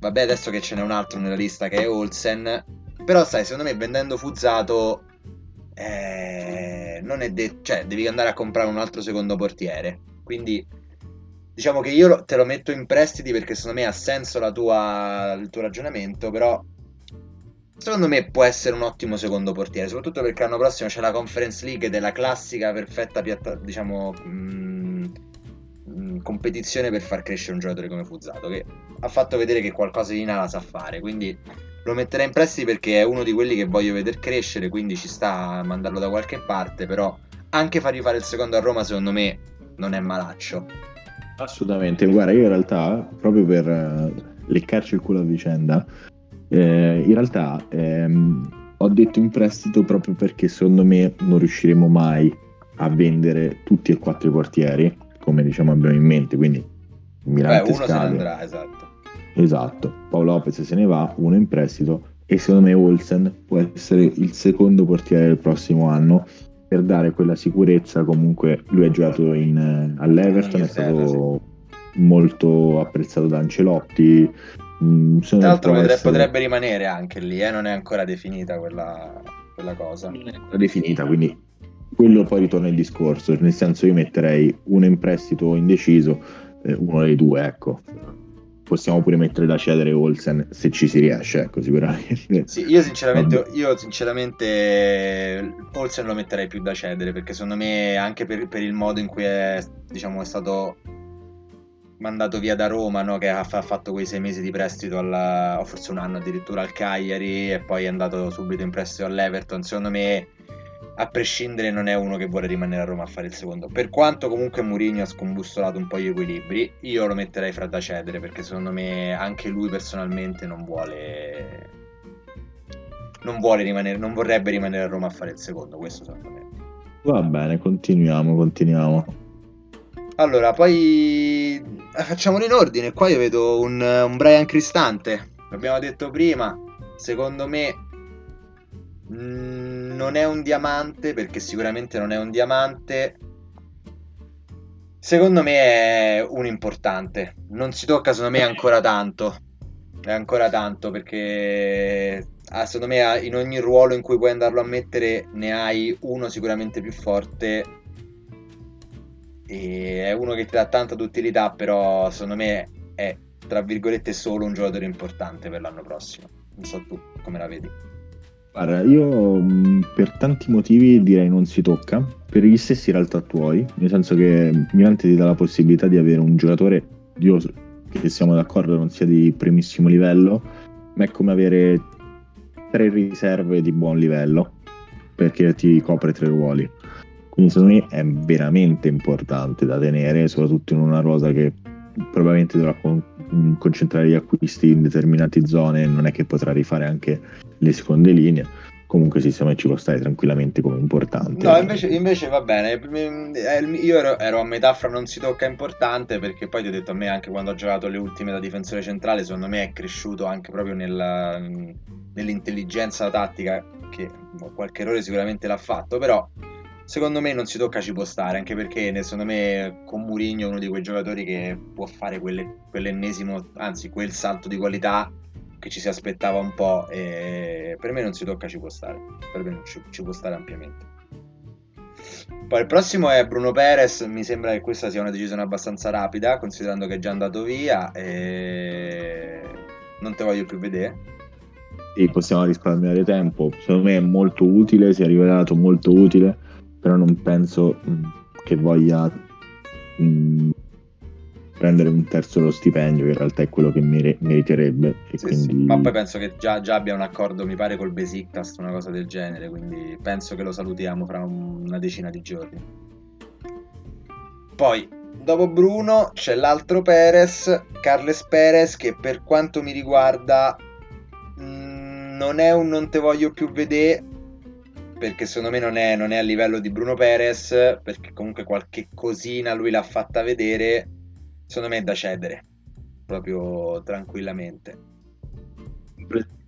vabbè adesso che ce n'è un altro nella lista che è Olsen, però sai, secondo me vendendo Fuzzato eh, non è detto, cioè devi andare a comprare un altro secondo portiere, quindi diciamo che io te lo metto in prestiti perché secondo me ha senso tua, il tuo ragionamento, però Secondo me può essere un ottimo secondo portiere, soprattutto perché l'anno prossimo c'è la Conference League della classica perfetta piatta- diciamo, mh, mh, competizione per far crescere un giocatore come Fuzzato, che ha fatto vedere che qualcosa di Nala sa fare, quindi lo metterei in prestiti perché è uno di quelli che voglio vedere crescere, quindi ci sta a mandarlo da qualche parte, però anche fargli fare il secondo a Roma secondo me non è malaccio. Assolutamente, guarda, io in realtà proprio per uh, leccarci il culo a vicenda eh, in realtà ehm, ho detto in prestito proprio perché secondo me non riusciremo mai a vendere tutti e quattro i portieri, come diciamo abbiamo in mente, quindi Mirante Beh, uno se ne andrà, esatto. Esatto, Paolo Lopez se ne va, uno in prestito e secondo me Olsen può essere il secondo portiere del prossimo anno per dare quella sicurezza. Comunque lui ha giocato in, eh, all'Everton è stato molto apprezzato da Ancelotti Mm, Tra l'altro potrebbe, essere... potrebbe, rimanere anche lì, eh? non è ancora definita quella, quella cosa. Non è ancora definita, quindi quello poi ritorna il discorso, nel senso io metterei uno in prestito indeciso, eh, uno dei due, ecco. Possiamo pure mettere da cedere Olsen se ci si riesce, ecco, sicuramente. Sì, io sinceramente, io sinceramente Olsen lo metterei più da cedere perché secondo me anche per, per il modo in cui è, diciamo, è stato mandato via da Roma, no? che ha, fatto quei sei mesi di prestito, alla, o forse un anno addirittura al Cagliari e poi è andato subito in prestito all'Everton. Secondo me, a prescindere, non è uno che vuole rimanere a Roma a fare il secondo. Per quanto comunque Mourinho ha scombussolato un po' gli equilibri, io lo metterei fra da cedere perché secondo me anche lui personalmente non vuole. Non vuole rimanere, non vorrebbe rimanere a Roma a fare il secondo, questo secondo me. Va bene, continuiamo, continuiamo. Allora, poi eh, facciamolo in ordine. Qua io vedo un, un Brian Cristante. L'abbiamo detto prima. Secondo me mm, non è un diamante, perché sicuramente non è un diamante. Secondo me è un importante. Non si tocca, secondo me, ancora tanto. È ancora tanto perché ah, secondo me in ogni ruolo in cui puoi andarlo a mettere ne hai uno sicuramente più forte e è uno che ti dà tanta utilità, però secondo me è tra virgolette solo un giocatore importante per l'anno prossimo. Non so tu come la vedi. Guarda, io per tanti motivi direi non si tocca, per gli stessi in realtà tuoi, nel senso che Mirante ti dà la possibilità di avere un giocatore, io che siamo d'accordo non sia di primissimo livello, ma è come avere tre riserve di buon livello perché ti copre tre ruoli. Quindi secondo me è veramente importante da tenere, soprattutto in una rosa che probabilmente dovrà con- concentrare gli acquisti in determinate zone, non è che potrà rifare anche le seconde linee comunque sì, secondo me ci può stare tranquillamente come importante. No, invece, invece va bene. Io ero, ero, a metà fra non si tocca importante perché poi ti ho detto a me anche quando ho giocato le ultime da difensore centrale, secondo me è cresciuto anche proprio nella, nell'intelligenza tattica che qualche errore sicuramente l'ha fatto, però secondo me non si tocca ci può stare, anche perché secondo me con Murigno è uno di quei giocatori che può fare quelle, quell'ennesimo, anzi quel salto di qualità che ci si aspettava un po' e per me non si tocca ci può stare per me ci, ci può stare ampiamente. Poi il prossimo è Bruno Perez mi sembra che questa sia una decisione abbastanza rapida considerando che è già andato via e non te voglio più vedere. Sì, possiamo risparmiare tempo secondo me è molto utile si è rivelato molto utile però non penso mm, che voglia mh, mm, prendere un terzo lo stipendio, che in realtà è quello che mere- meriterebbe. Sì, quindi... sì. Ma poi penso che già, già, abbia un accordo, mi pare, col Besiktas, una cosa del genere, quindi penso che lo salutiamo fra un, una decina di giorni. Poi, dopo Bruno, c'è l'altro Perez, Carles Perez, che per quanto mi riguarda mh, mm, non è un non te voglio più vedere, perché secondo me non è, non è a livello di Bruno Perez, perché comunque qualche cosina lui l'ha fatta vedere secondo me è da cedere proprio tranquillamente.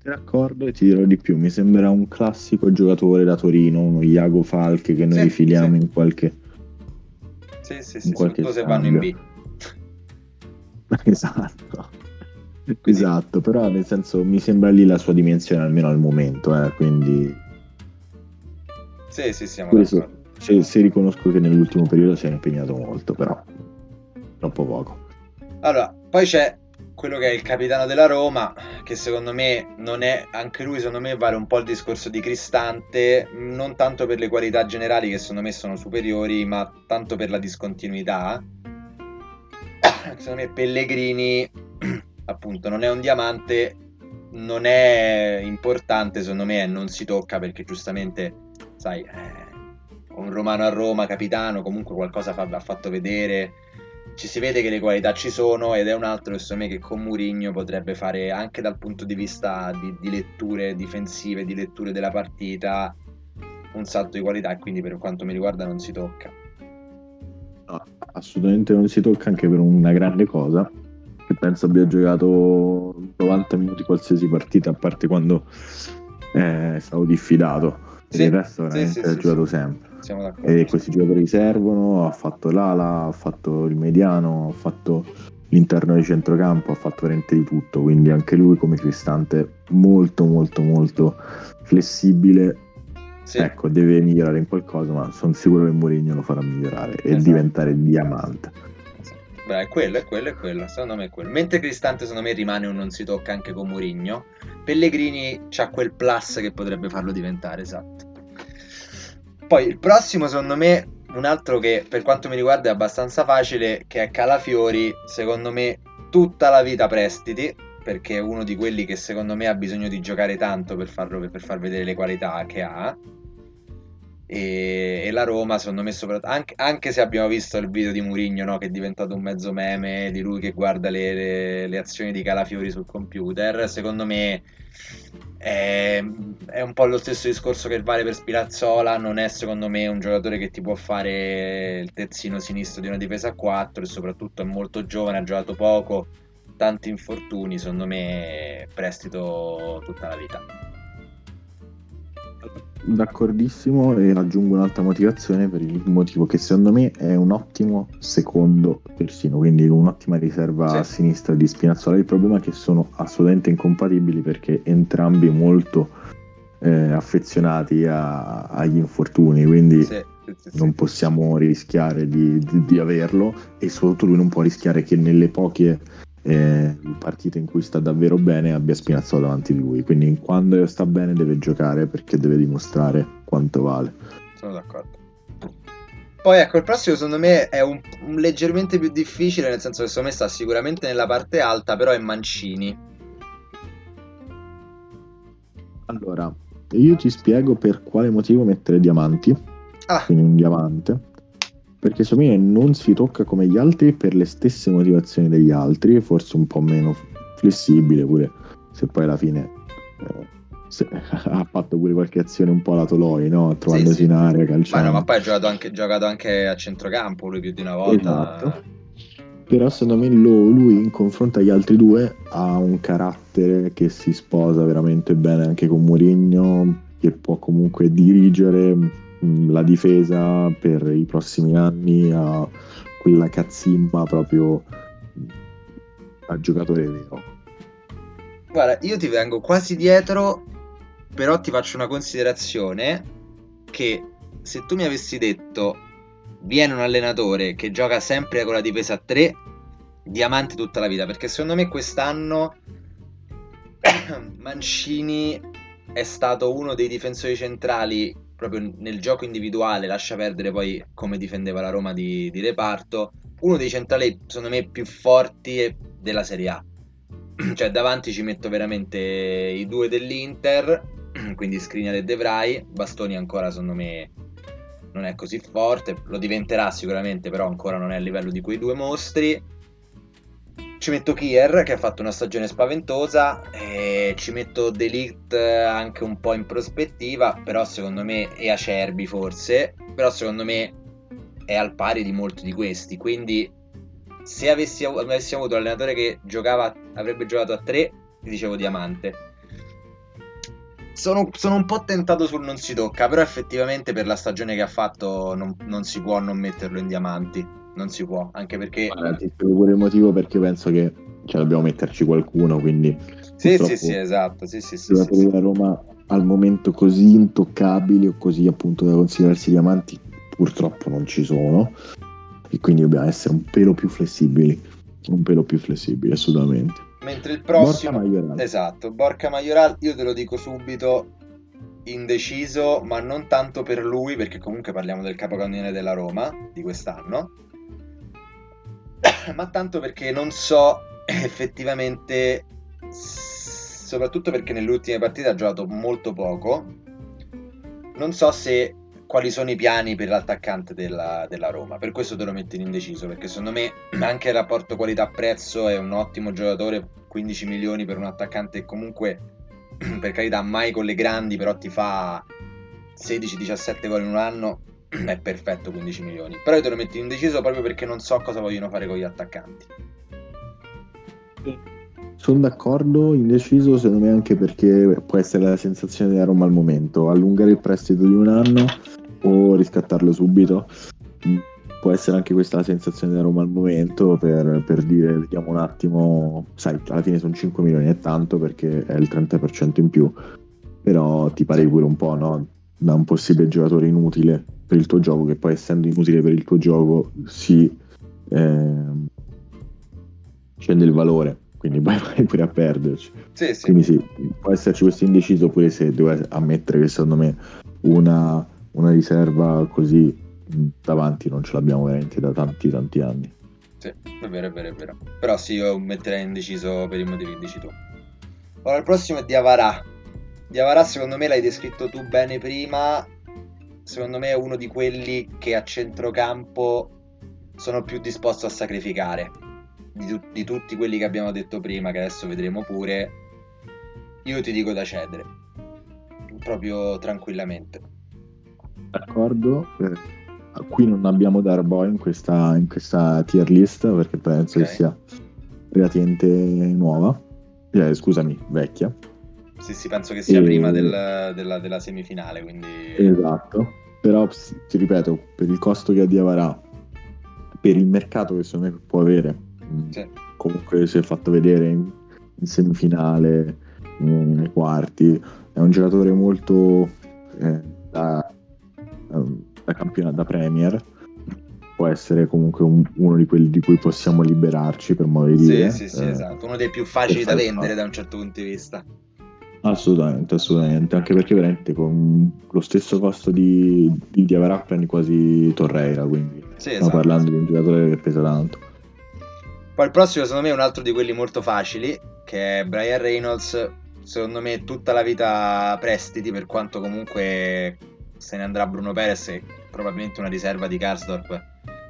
D'accordo e ti dirò di più, mi sembra un classico giocatore da Torino, uno Iago Falche che noi sì, rifiliamo sì. in qualche Sì, sì, sì, in soprattutto se vanno in B. esatto. Esatto, però nel senso mi sembra lì la sua dimensione almeno al momento, eh, quindi Sì, sì, siamo Questo, se, se riconosco che nell'ultimo periodo si è impegnato molto, però troppo poco. Allora, poi c'è quello che è il capitano della Roma, che secondo me non è, anche lui secondo me vale un po' il discorso di Cristante, non tanto per le qualità generali che secondo me sono superiori, ma tanto per la discontinuità. secondo me Pellegrini, appunto, non è un diamante, non è importante, secondo me non si tocca perché giustamente, sai, eh, un romano a Roma, capitano, comunque qualcosa fa, ha fatto vedere ci si vede che le qualità ci sono ed è un altro secondo me che con Murigno potrebbe fare anche dal punto di vista di, di, letture difensive, di letture della partita, un salto di qualità e quindi per quanto mi riguarda non si tocca. No, assolutamente non si tocca anche per una grande cosa che penso abbia giocato 90 minuti qualsiasi partita a parte quando è stato diffidato. Sì, il resto veramente ha giocato sempre siamo d'accordo. E questi giocatori servono, ha fatto l'ala, ha fatto il mediano, ha fatto l'interno di centrocampo, ha fatto veramente di tutto, quindi anche lui come Cristante molto molto molto flessibile. Sì. Ecco, deve migliorare in qualcosa, ma sono sicuro che Mourinho lo farà migliorare e esatto. diventare diamante. Beh, è quello, è quello, è quello. Secondo me è quello. Mentre Cristante, secondo me, rimane un non si tocca anche con Mourinho. Pellegrini ha quel plus che potrebbe farlo diventare, esatto. Poi il prossimo, secondo me, un altro che per quanto mi riguarda è abbastanza facile, che è Calafiori, secondo me tutta la vita prestiti, perché è uno di quelli che secondo me ha bisogno di giocare tanto per, farlo, per far vedere le qualità che ha. E, e la Roma, secondo me, soprattutto, anche, anche, se abbiamo visto il video di Murigno, no, che è diventato un mezzo meme di lui che guarda le, le, le azioni di Calafiori sul computer, secondo me è, è, un po' lo stesso discorso che vale per Spirazzola. Non è secondo me un giocatore che ti può fare il terzino sinistro di una difesa a 4 e soprattutto è molto giovane, ha giocato poco, tanti infortuni. Secondo me prestito tutta la vita. D'accordissimo e aggiungo un'altra motivazione per il motivo che secondo me è un ottimo secondo terzino, quindi un'ottima riserva sì. a sinistra di Spinazzola. Il problema è che sono assolutamente incompatibili perché entrambi molto eh, affezionati a, agli infortuni, quindi sì, sì, non possiamo rischiare di, di, di averlo e soprattutto lui non può rischiare che nelle poche eh, partite in cui sta davvero bene abbia Spinazzola davanti di lui. Quindi quando sta bene deve giocare perché deve dimostrare quanto vale. Sono d'accordo. Poi ecco, il prossimo secondo me è un, un leggermente più difficile, nel senso che secondo me sta sicuramente nella parte alta, però è Mancini. Allora, io ti spiego per quale motivo mettere diamanti, Ah, quindi un diamante, perché me non si tocca come gli altri per le stesse motivazioni degli altri, forse un po' meno flessibile pure, se poi alla fine eh, se- ha fatto pure qualche azione un po' alla Toloi, no? Trovandosi sì. in area, ma, calciando. no, ma poi ha giocato anche, giocato anche a centrocampo lui più di una volta. Esatto. Però secondo me lui in confronto agli altri due ha un carattere che si sposa veramente bene anche con Mourinho, che può comunque dirigere la difesa per i prossimi anni a quella cazzimma proprio mh, a giocatore vero. Guarda, io ti vengo quasi dietro, però ti faccio una considerazione che se tu mi avessi detto viene un allenatore che gioca sempre con la difesa a 3, diamante tutta la vita, perché secondo me quest'anno Mancini è stato uno dei difensori centrali proprio nel gioco individuale, lascia perdere poi come difendeva la Roma di, di reparto, uno dei centrali secondo me più forti della Serie A. Cioè davanti ci metto veramente i due dell'Inter, quindi Skriniar e De Vrij, Bastoni ancora secondo me non è così forte, lo diventerà sicuramente, però ancora non è a livello di quei due mostri. Ci metto Kier che ha fatto una stagione spaventosa, e ci metto Delict anche un po' in prospettiva, però secondo me è Acerbi forse, però secondo me è al pari di molti di questi, quindi se avessi, avessi avuto un allenatore che giocava, avrebbe giocato a 3, ti dicevo diamante. Sono, sono un po' tentato sul non si tocca, però effettivamente per la stagione che ha fatto non, non si può non metterlo in diamanti. Non si può, anche perché... Guarda, ti spiego pure il motivo perché penso che cioè, dobbiamo metterci qualcuno, quindi Sì, sì, sì, esatto. Sì, sì, sì, i sì, sì. Roma al momento così intoccabili o così appunto da considerarsi diamanti purtroppo non ci sono e quindi dobbiamo essere un pelo più flessibili un pelo più flessibili assolutamente Mentre il Borca prossimo... Majoral Esatto, Borca Majoral, io te lo dico subito, indeciso, ma non tanto per lui, perché comunque parliamo del capocannoniere della Roma di quest'anno, ma tanto perché non so effettivamente, soprattutto perché nelle ultime partite ha giocato molto poco, non so se quali sono i piani per l'attaccante della, della Roma. Per questo te lo metto in indeciso, perché secondo me anche il rapporto qualità-prezzo è un ottimo giocatore, 15 milioni per un attaccante che comunque, per carità, mai con le grandi, però ti fa 16-17 gol in un anno, è perfetto 15 milioni. Però io te lo metto in indeciso proprio perché non so cosa vogliono fare con gli attaccanti. sono d'accordo indeciso secondo me anche perché può essere la sensazione della Roma al momento allungare il prestito di un anno o riscattarlo subito può essere anche questa la sensazione della Roma al momento per, per dire vediamo un attimo sai alla fine sono 5 milioni è tanto perché è il 30% in più però ti pare pure un po' no? Da un possibile giocatore inutile per il tuo gioco che poi essendo inutile per il tuo gioco si ehm, scende il valore quindi vai, vai pure a perderci Sì, sì. quindi sì può esserci questo indeciso pure se devo ammettere che secondo me una, una riserva così davanti non ce l'abbiamo veramente da tanti tanti anni Sì, è vero, è vero, è vero. Però sì, io metterei indeciso per i motivi che dici tu. Ora, il prossimo è Diavarà. Diavarà, secondo me, l'hai descritto tu bene prima. Secondo me è uno di quelli che a centrocampo sono più disposto a sacrificare. Di, tu- di tutti quelli che abbiamo detto prima, che adesso vedremo pure, io ti dico da cedere. Proprio tranquillamente. d'accordo Eh, qui non abbiamo Darboy in questa, in questa tier list perché penso Ok. che sia relativamente nuova Eh, scusami vecchia Sì, sì, penso che sia E- prima del- della, della semifinale, quindi... Esatto, però ti ripeto, per il costo che ha Diavarà, per il mercato che secondo me può avere, mh, Sì. comunque si è fatto vedere in, in semifinale, in- nei quarti, è un giocatore molto eh, da, ehm, da campionato, da Premier, può essere comunque un- uno di quelli di cui possiamo liberarci per modo di Sì, dire. sì, sì, eh, esatto. Uno dei più facili da vendere da un certo punto di vista. Assolutamente, assolutamente, anche perché veramente con lo stesso costo di, di Diavara prendi quasi Torreira, quindi Sì, stiamo esatto. parlando di un giocatore che pesa tanto. Poi il prossimo, secondo me, è un altro di quelli molto facili, che è Brian Reynolds. Secondo me, tutta la vita prestiti, per quanto comunque se ne andrà Bruno Perez, e probabilmente una riserva di Karsdorp,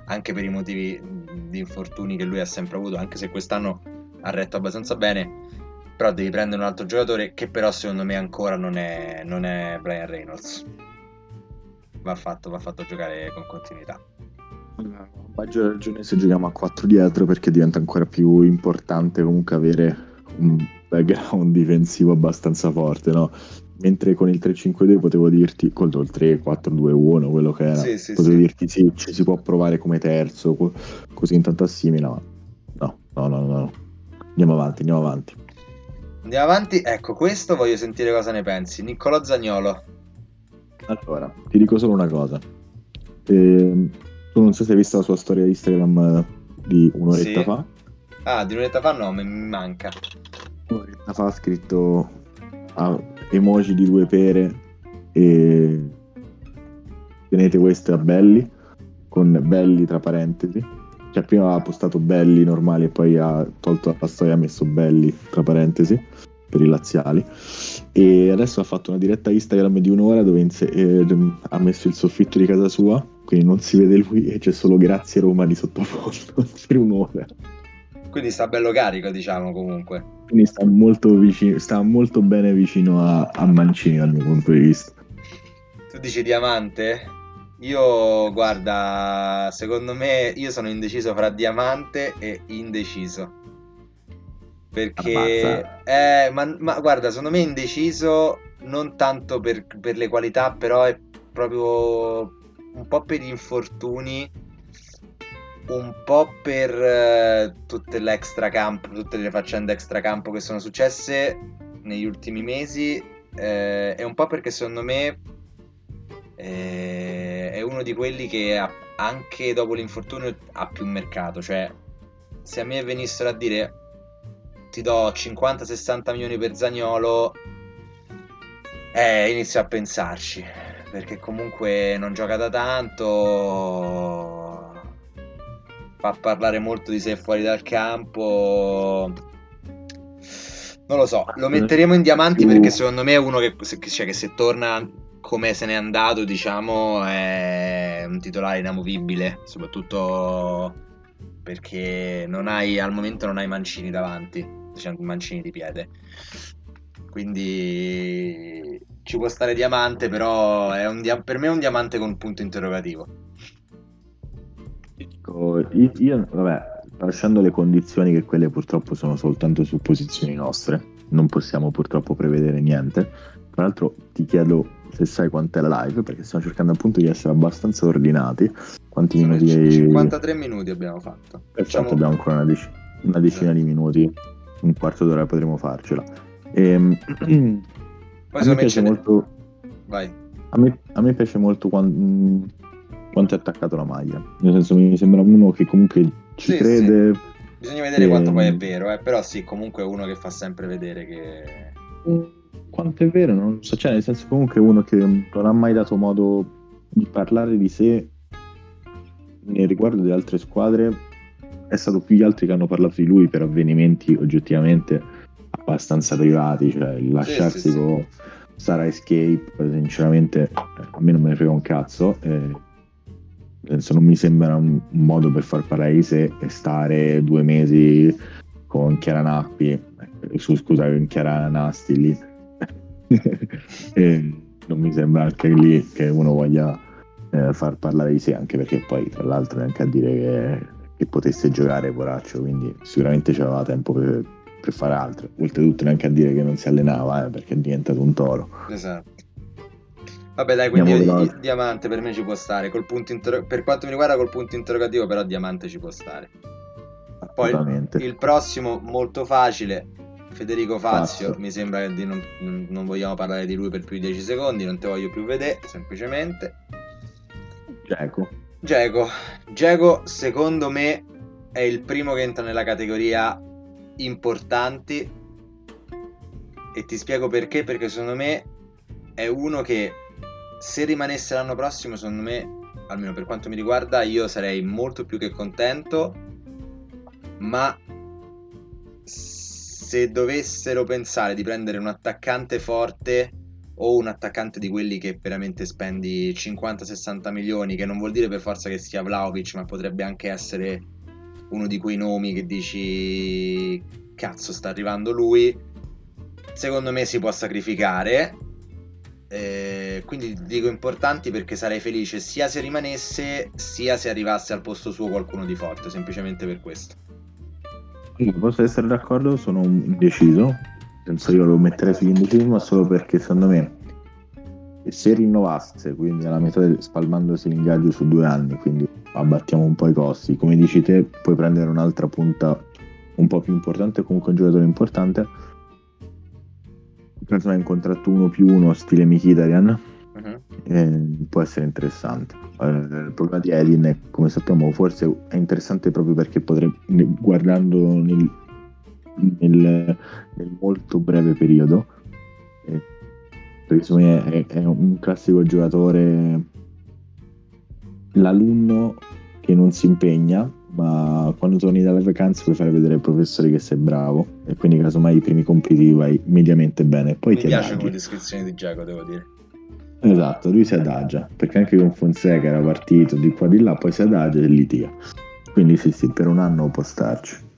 anche per i motivi di infortuni che lui ha sempre avuto, anche se quest'anno ha retto abbastanza bene. Però devi prendere un altro giocatore che però secondo me ancora non è, non è Brian Reynolds. Va fatto, va fatto giocare con continuità. A maggior ragione se giochiamo a 4 dietro perché diventa ancora più importante comunque avere un background difensivo abbastanza forte, no? Mentre con il 3-5-2 potevo dirti, col 3-4-2-1, quello che era, Sì, sì, potevo sì. dirti sì, ci si può provare come terzo, co- così intanto assimila, ma no, no, no, no. Andiamo avanti, andiamo avanti. Andiamo avanti, ecco questo voglio sentire cosa ne pensi. Niccolò Zagnolo. Allora, ti dico solo una cosa. Ehm, tu non so se hai visto la sua storia Instagram eh, di un'oretta Sì. fa. Ah, di un'età fa no, mi mi manca. Un'oretta fa ha scritto ah, emoji di due pere e tenete queste a belli con belli tra parentesi. Cioè prima ha postato belli normali e poi ha tolto la storia e ha messo belli tra parentesi per i laziali e adesso ha fatto una diretta Instagram di un'ora dove inse- eh, ha messo il soffitto di casa sua quindi non si vede lui e c'è solo grazie Roma di sottofondo per un'ora Quindi sta bello carico, diciamo, comunque. quindi sta molto, vicino, sta molto bene vicino a, a Mancini dal mio punto di vista Tu dici diamante? Io, guarda, secondo me io sono indeciso fra diamante e indeciso. Perché, eh, ma, ma guarda, secondo me indeciso non tanto per, per le qualità, però è proprio un po' per gli infortuni, un po' per eh, tutte l'extracampo, tutte le faccende extracampo che sono successe negli ultimi mesi, eh, e un po' perché secondo me eh, uno di quelli che ha- anche dopo l'infortunio ha più mercato. Cioè, se a me venissero a dire ti do 50-60 milioni per Zagnolo, eh, inizio a pensarci. Perché comunque non gioca da tanto, fa parlare molto di sé fuori dal campo. Non lo so, lo metteremo in diamanti perché secondo me è uno che, cioè, che se torna come se n'è andato, diciamo, è un titolare inamovibile, soprattutto perché hai, al momento non hai Mancini davanti, diciamo Mancini di piede. Quindi ci può stare diamante, però un dia- per me è un diamante con punto interrogativo. Ecco, io, io, vabbè, lasciando le condizioni che quelle purtroppo sono soltanto supposizioni nostre, non possiamo purtroppo prevedere niente. Tra l'altro ti chiedo se sai quant'è la live, perché stiamo cercando appunto di essere abbastanza ordinati. Quanti Sono minuti hai? 53 minuti abbiamo fatto. Facciamo- abbiamo ancora una, dec- una decina di minuti, un quarto d'ora potremo farcela. Ehm, Poi a me piace molto, Vai. a me, a me piace molto quan- mh, quanto è attaccato la maglia. Nel senso, mi sembra uno che comunque ci Sì, crede. Bisogna vedere Ehm. quanto poi è vero, eh, però sì, comunque è uno che fa sempre vedere che... Quanto è vero, non lo so. Cioè, nel senso, comunque, uno che non ha mai dato modo di parlare di sé nel riguardo delle altre squadre. È stato più gli altri che hanno parlato di lui per avvenimenti oggettivamente abbastanza privati. Cioè, il lasciarsi sì, sì. con Sara Escape, sinceramente, eh, a me non me ne frega un cazzo. eh, nel senso, non mi sembra un, un modo per far parlare di sé e stare due mesi con Chiara Nappi, eh, su, scusa, con Chiara Nasti lì. non mi sembra anche lì che uno voglia eh, far parlare di sé, anche perché poi tra l'altro neanche a dire che, che potesse giocare poraccio, quindi sicuramente c'aveva tempo per, per fare altro. Oltretutto neanche a dire che non si allenava, eh, perché è diventato un toro. Esatto. Vabbè dai, quindi Andiamo il diamante per me ci può stare, col punto interro- per quanto mi riguarda col punto interrogativo però diamante ci può stare. Poi il prossimo molto facile, Federico Fazio, Fazio. mi sembra di non, non- non vogliamo parlare di lui per più di 10 secondi, non te voglio più vedere, semplicemente. Geco. Geco, Geco secondo me è il primo che entra nella categoria importanti e ti spiego perché, perché secondo me è uno che se rimanesse l'anno prossimo, secondo me, almeno per quanto mi riguarda, io sarei molto più che contento, ma se dovessero pensare di prendere un attaccante forte o un attaccante di quelli che veramente spendi 50-60 milioni, che non vuol dire per forza che sia Vlaovic, ma potrebbe anche essere uno di quei nomi che dici cazzo sta arrivando lui, secondo me si può sacrificare. Eh, quindi dico importanti perché sarei felice sia se rimanesse sia se arrivasse al posto suo qualcuno di forte, semplicemente per questo. Posso essere d'accordo, sono indeciso, penso io lo metterei sull'indeciso, ma solo perché secondo me se rinnovasse, quindi alla metà del, spalmandosi l'ingaggio su due anni, quindi abbattiamo un po' i costi, come dici te, puoi prendere un'altra punta un po' più importante, comunque un giocatore importante. Penso un contratto 1 più 1 stile Mkhitaryan uh-huh. eh, può essere interessante. Eh, il problema di Elin è, come sappiamo, forse è interessante proprio perché potrebbe, guardando nel, nel, nel molto breve periodo, eh, perché secondo me è, è un classico giocatore l'alunno che non si impegna ma quando torni dalle vacanze puoi fare vedere ai professori che sei bravo e quindi casomai i primi compiti vai mediamente bene. Poi mi ti piace come descrizione di Giacomo devo dire esatto lui si adagia perché anche con Fonseca era partito di qua di là poi si adagia e litiga quindi sì sì per un anno può starci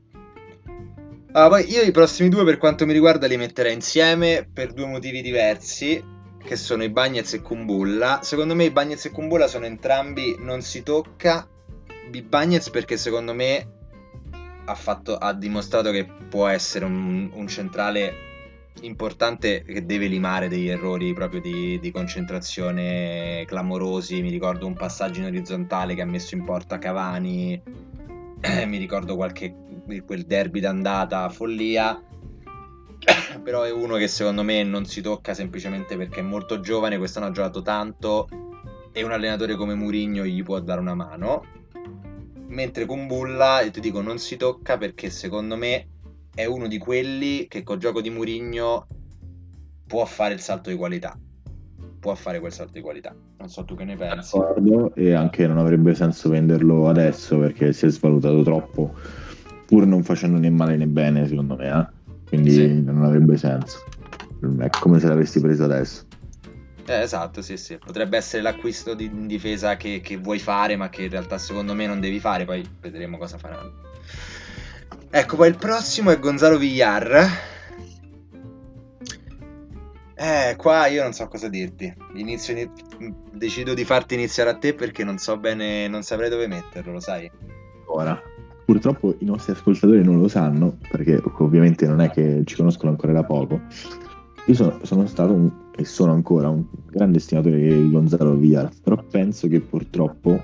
Ah, poi io i prossimi due per quanto mi riguarda li metterei insieme per due motivi diversi che sono i Bagnets e Kumbulla. Secondo me i Bagnets e Kumbulla sono entrambi non si tocca Bagnets perché secondo me ha, fatto, ha dimostrato che può essere un, un, centrale importante che deve limare degli errori proprio di, di, concentrazione clamorosi. Mi ricordo un passaggio in orizzontale che ha messo in porta Cavani, mi ricordo qualche, quel derby d'andata follia. Però è uno che secondo me non si tocca semplicemente perché è molto giovane, quest'anno ha giocato tanto e un allenatore come Murigno gli può dare una mano mentre con Bulla, ti dico, non si tocca perché secondo me è uno di quelli che col gioco di Murigno può fare il salto di qualità. Può fare quel salto di qualità. Non so tu che ne pensi. D'accordo, e anche non avrebbe senso venderlo adesso perché si è svalutato troppo, pur non facendo né male né bene, secondo me. Eh? Quindi sì. non avrebbe senso. È come se l'avessi preso adesso. Eh, esatto, sì, sì. Potrebbe essere l'acquisto di difesa che, che, vuoi fare, ma che in realtà secondo me non devi fare. Poi vedremo cosa faranno. Ecco, poi il prossimo è Gonzalo Villar. Eh, qua io non so cosa dirti. Inizio, decido di farti iniziare a te perché non so bene, non saprei dove metterlo, lo sai? Ora, purtroppo i nostri ascoltatori non lo sanno, perché ovviamente non è che ci conoscono ancora da poco. Io sono, sono stato un, e sono ancora un grande estimatore di Gonzalo Villar, però penso che purtroppo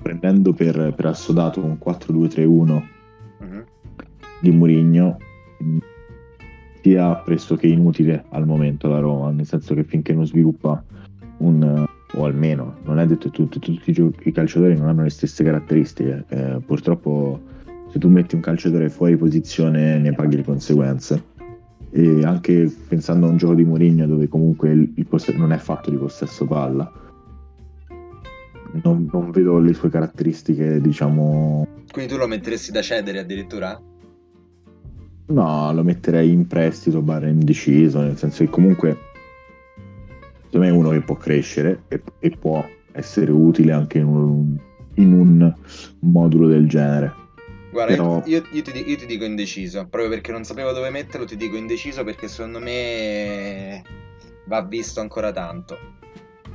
prendendo per, per assodato un 4-2-3-1 uh-huh. Di Murigno sia pressoché inutile al momento la Roma, nel senso che finché non sviluppa un o almeno non è detto tutti, tutti i calciatori non hanno le stesse caratteristiche, eh, purtroppo se tu metti un calciatore fuori posizione ne paghi le conseguenze e anche pensando a un gioco di Mourinho dove comunque il, il poss- non è fatto di possesso palla non, non, vedo le sue caratteristiche diciamo quindi tu lo metteresti da cedere addirittura? no lo metterei in prestito barra indeciso nel senso che comunque secondo me è uno che può crescere e, e può essere utile anche in un, in un modulo del genere Guarda, Però... io, io, ti, io, ti, dico indeciso, proprio perché non sapevo dove metterlo, ti dico indeciso perché secondo me va visto ancora tanto.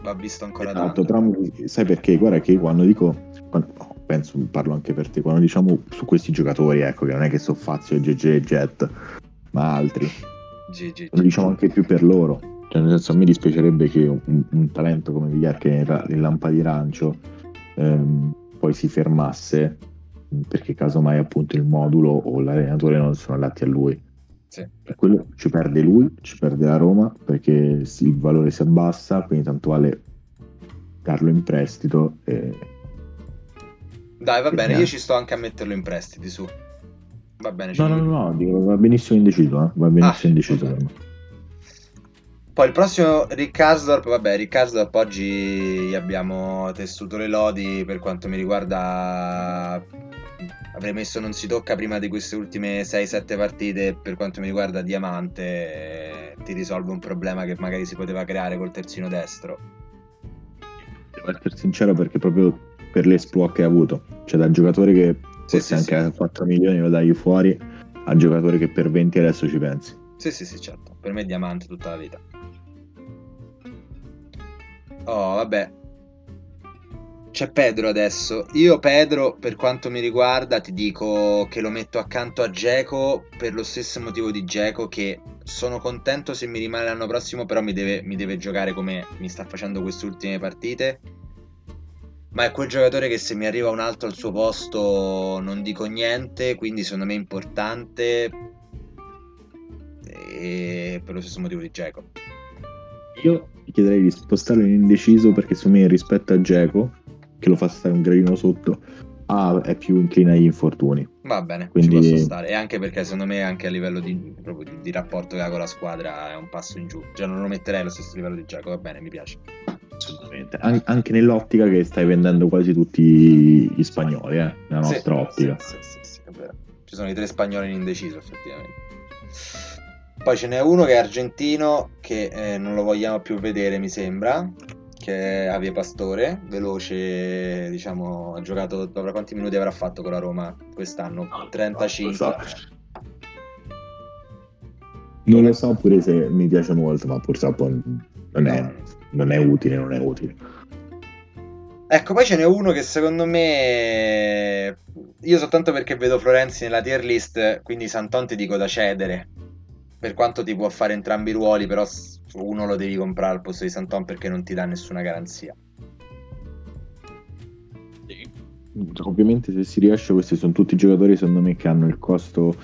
Va visto ancora esatto, tanto. Però, sai perché? Guarda che quando dico, quando, no, penso, parlo anche per te, quando diciamo su questi giocatori, ecco, che non è che so Fazio, GG e Jet, ma altri, lo diciamo anche più per loro. Cioè, nel senso, a me dispiacerebbe che un, un talento come Villar, che era in lampa di rancio, ehm, poi si fermasse perché casomai appunto il modulo o l'allenatore non sono adatti a lui. Sì. Per quello ci perde lui, ci perde la Roma perché il valore si abbassa, quindi tanto vale darlo in prestito. E... Dai, va bene, io ci sto anche a metterlo in prestiti su. Va bene. No, no, no, no, va benissimo indeciso, eh? va benissimo ah, indeciso me. Poi il prossimo Rick Asdorp, vabbè, Rick Asdorp oggi abbiamo tessuto le lodi per quanto mi riguarda avrei messo non si tocca prima di queste ultime 6-7 partite per quanto mi riguarda Diamante ti risolve un problema che magari si poteva creare col terzino destro. Devo essere sincero perché proprio per l'esploit che ha avuto. Cioè dal giocatore che forse sì, anche sì. a 4 milioni lo dai fuori al giocatore che per 20 adesso ci pensi. Sì sì sì certo. Per me è Diamante tutta la vita. Oh, vabbè. C'è Pedro adesso. Io Pedro, per quanto mi riguarda, ti dico che lo metto accanto a Geco per lo stesso motivo di Geco che sono contento se mi rimane l'anno prossimo, però mi deve, mi deve giocare come mi sta facendo queste ultime partite. Ma è quel giocatore che se mi arriva un altro al suo posto non dico niente, quindi secondo me è importante. E per lo stesso motivo di Geco. Io chiederei di spostarlo in indeciso perché secondo me rispetto a Geco, che lo fa stare un gradino sotto, ah, è più inclina agli infortuni. Va bene, Quindi... ci posso stare. E anche perché secondo me anche a livello di, di, di, rapporto che ha con la squadra è un passo in giù. Cioè non lo metterei allo stesso livello di Geco, va bene, mi piace. Assolutamente. An- anche nell'ottica che stai vendendo quasi tutti gli spagnoli, eh, nella nostra sì, ottica. Sì, sì, sì, è vero. Ci sono i tre spagnoli in indeciso, effettivamente. Poi ce n'è uno che è argentino, che eh, non lo vogliamo più vedere, mi sembra, che è Avie Pastore, veloce, diciamo, ha giocato, dopo quanti minuti avrà fatto con la Roma quest'anno? 35. Non, non lo so pure se mi piace molto, ma purtroppo non è, non è utile, non è utile. Ecco, poi ce n'è uno che secondo me. Io soltanto perché vedo Florenzi nella tier list, quindi Santon ti dico da cedere per quanto ti può fare entrambi i ruoli, però uno lo devi comprare al posto di Santon perché non ti dà nessuna garanzia. Ovviamente se si riesce questi sono tutti giocatori secondo me che hanno il costo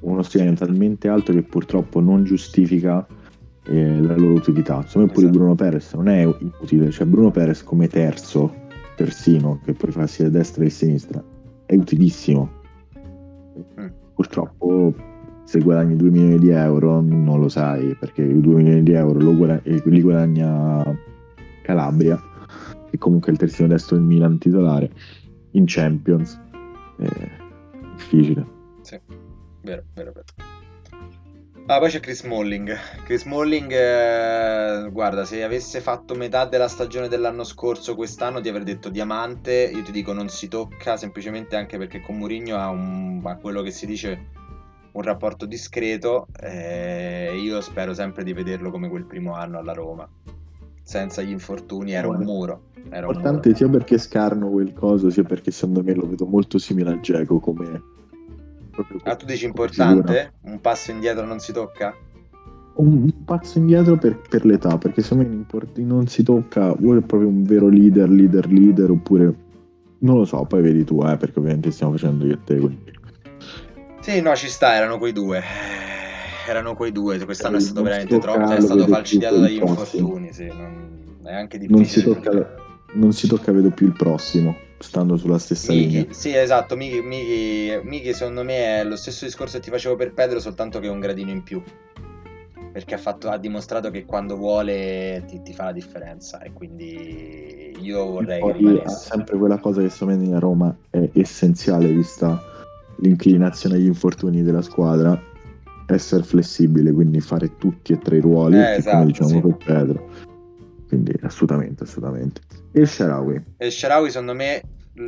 uno stipendio talmente alto che purtroppo non giustifica eh, la loro utilità. Secondo me pure esatto. Bruno Perez non è inutile, cioè Bruno Perez come terzo persino che poi fa sia destra che sinistra è utilissimo. Mm purtroppo se guadagni 2 milioni di euro non lo sai perché i 2 milioni di euro guadagna, li guadagna Calabria che comunque è il terzino destro del Milan titolare in Champions. È difficile. Sì, vero, vero, vero Ah, poi c'è Chris Molling. Chris Molling, eh, guarda, se avesse fatto metà della stagione dell'anno scorso quest'anno ti avrei detto diamante, io ti dico non si tocca semplicemente anche perché con Mourinho ha, un, ha quello che si dice un rapporto discreto eh, io spero sempre di vederlo come quel primo anno alla Roma. Senza gli infortuni era un muro. Era importante sia perché scarno quel coso, sia perché secondo me lo vedo molto simile a Geco come Ah, tu dici importante? Figura. Un passo indietro non si tocca? Un, un passo indietro per, per, l'età, perché secondo me non si tocca, vuole proprio un vero leader, leader, leader, oppure non lo so, poi vedi tu, eh, perché ovviamente stiamo facendo io e te. Quindi. Sì, no, ci sta, erano quei due. Erano quei due, quest'anno è stato veramente troppo, cioè, è stato falcidiato dagli infortuni, sì, non, è anche difficile. Non si, tocca, non si tocca, vedo più il prossimo stando sulla stessa Miki, linea. Sì, esatto, Miki, Miki, Miki, secondo me è lo stesso discorso che ti facevo per Pedro, soltanto che è un gradino in più. Perché ha, fatto, ha dimostrato che quando vuole ti, ti, fa la differenza e quindi io vorrei che rimanesse. sempre quella cosa che secondo me a Roma è essenziale vista l'inclinazione agli infortuni della squadra essere flessibile, quindi fare tutti e tre i ruoli, eh, esatto, come diciamo sì. per Pedro. Quindi assolutamente, assolutamente. E il Sharawi? il Sharawi secondo me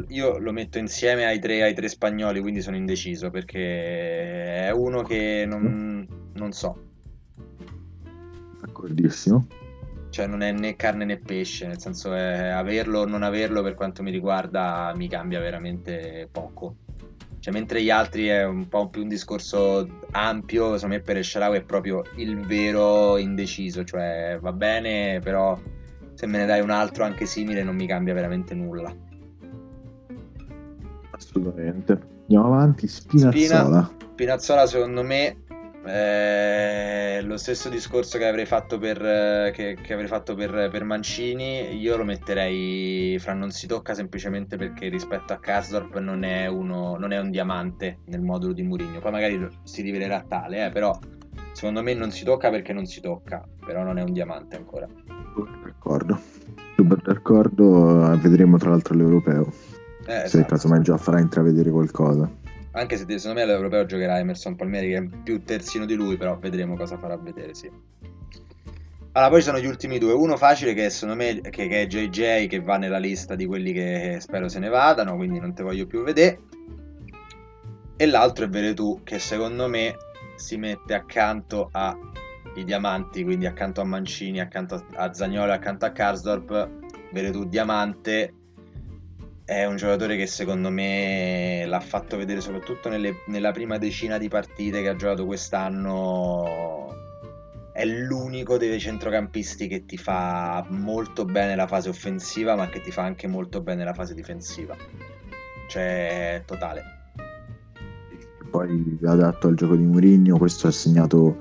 io lo metto insieme ai tre, ai tre spagnoli, quindi sono indeciso perché è uno che non, non so. D'accordissimo. Cioè non è né carne né pesce, nel senso averlo o non averlo per quanto mi riguarda mi cambia veramente poco. Cioè, mentre gli altri è un po' più un discorso ampio, secondo me per Sharawi è proprio il vero indeciso, cioè va bene, però se me ne dai un altro anche simile non mi cambia veramente nulla. Assolutamente. Andiamo avanti, Spinazzola. Spina, Spinazzola secondo me Eh, lo stesso discorso che avrei fatto per, eh, che, che avrei fatto per, per Mancini, io lo metterei fra non si tocca semplicemente perché rispetto a Karsdorp non è, uno, non è un diamante nel modulo di Mourinho. Poi magari si rivelerà tale, eh, però secondo me non si tocca perché non si tocca, però non è un diamante ancora. D'accordo, super d'accordo, vedremo tra l'altro l'europeo. Eh, se esatto. casomai già farà intravedere qualcosa. Anche se secondo me all'europeo giocherà Emerson Palmieri che è più terzino di lui, però vedremo cosa farà vedere, sì. Allora, poi ci sono gli ultimi due. Uno facile che secondo me che, che è JJ che va nella lista di quelli che spero se ne vadano, quindi non te voglio più vedere. E l'altro è Veretù che secondo me si mette accanto ai diamanti, quindi accanto a Mancini, accanto a Zagnolo, accanto a Karsdorp. Veretù diamante è un giocatore che secondo me l'ha fatto vedere soprattutto nelle, nella prima decina di partite che ha giocato quest'anno. È l'unico dei centrocampisti che ti fa molto bene la fase offensiva, ma che ti fa anche molto bene la fase difensiva. Cioè, totale. Poi adatto al gioco di Mourinho, questo ha segnato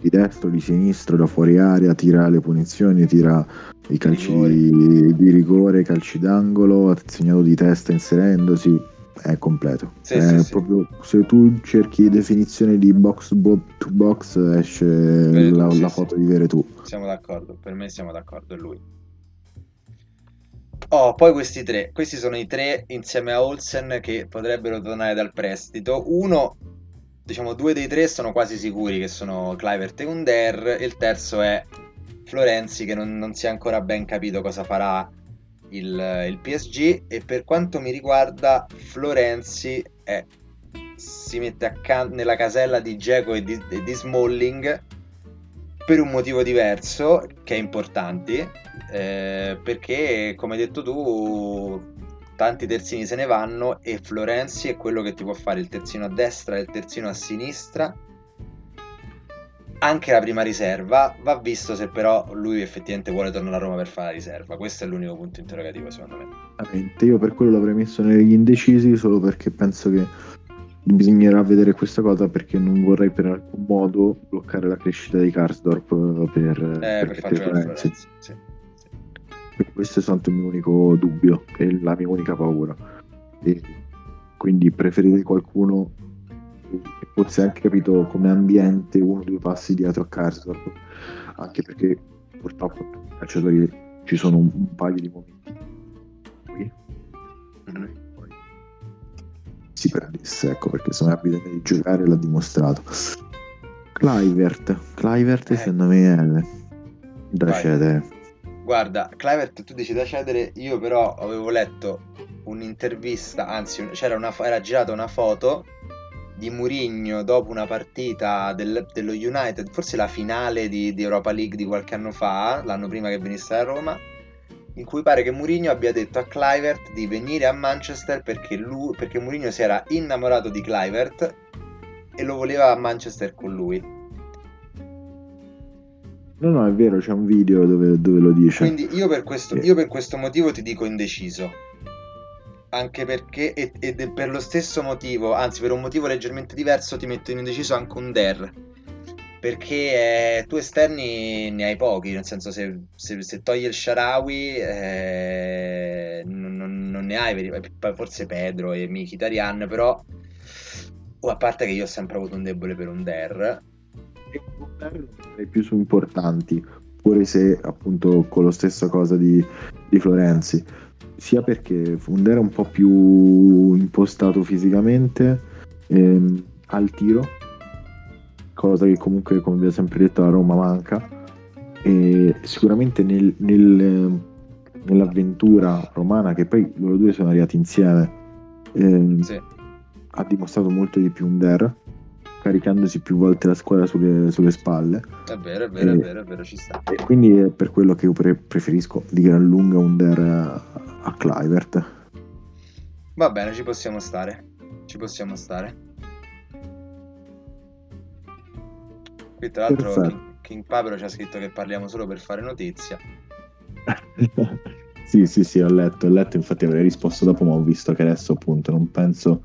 di destro, di sinistro, da fuori area, tira le punizioni, tira i calci di, di rigore, calci d'angolo, ha segnato di testa inserendosi, è completo. Sì, è sì, proprio, sì. Se tu cerchi definizione di box to box esce Veretù, la, la foto di Veretù. Siamo d'accordo, per me siamo d'accordo, è lui. Oh, poi questi tre, questi sono i tre insieme a Olsen che potrebbero tornare dal prestito. Uno diciamo due dei tre sono quasi sicuri che sono Clivert e Under e il terzo è Florenzi che non, non si è ancora ben capito cosa farà il, il PSG e per quanto mi riguarda Florenzi è, si mette accanto nella casella di Geco e di, di Smalling per un motivo diverso che è importante eh, perché come hai detto tu tanti terzini se ne vanno e Florenzi è quello che ti può fare il terzino a destra e il terzino a sinistra. Anche la prima riserva va visto se però lui effettivamente vuole tornare a Roma per fare la riserva. Questo è l'unico punto interrogativo secondo me. Io per quello l'avrei messo negli indecisi solo perché penso che bisognerà vedere questa cosa perché non vorrei per alcun modo bloccare la crescita di Karsdorp per, eh, per, per far giocare Florenzi sì. Questo è stato il mio unico dubbio e la mia unica paura. E quindi preferire qualcuno che fosse anche capito come ambiente uno o due passi dietro a Karsdorp, anche perché purtroppo calciatori ci sono un, un paio di momenti qui mm-hmm. si perdesse, ecco perché se non ha bisogno di giocare l'ha dimostrato. Clivert, Clivert eh. secondo me è da Vai. cedere Guarda, Clivert, tu dici da cedere, io però avevo letto un'intervista, anzi una, era girata una foto di Murigno dopo una partita del, dello United, forse la finale di, di, Europa League di qualche anno fa, l'anno prima che venisse a Roma, in cui pare che Murigno abbia detto a Clivert di venire a Manchester perché, lui, perché Murigno si era innamorato di Clivert e lo voleva a Manchester con lui. No, no, è vero, c'è un video dove, dove lo dice. Quindi io per, questo, io per questo motivo ti dico indeciso. Anche perché, ed per lo stesso motivo, anzi per un motivo leggermente diverso, ti metto in indeciso anche un Der. Perché eh, tu esterni ne hai pochi, nel senso se, se, se togli il Sharawi eh, non, non, ne hai, forse Pedro e Mkhitaryan, però... O a parte che io ho sempre avuto un debole per un Der, i più su importanti, pure se appunto con la stessa cosa di, di Florenzi, sia perché Funder è un po' più impostato fisicamente ehm, al tiro, cosa che comunque come vi ho sempre detto a Roma manca, e sicuramente nel, nel, nell'avventura romana, che poi loro due sono arrivati insieme, ehm, sì. ha dimostrato molto di più Under caricandosi più volte la squadra sulle, sulle spalle. È vero, è vero, e, è vero, è vero, ci sta. E quindi è per quello che io pre- preferisco di gran lunga Under a, a Clivert. Va bene, ci possiamo stare. Ci possiamo stare. Qui tra l'altro King, King Pablo ci ha scritto che parliamo solo per fare notizia. sì, sì, sì, ho letto, ho letto, infatti avrei risposto dopo, ma ho visto che adesso appunto non penso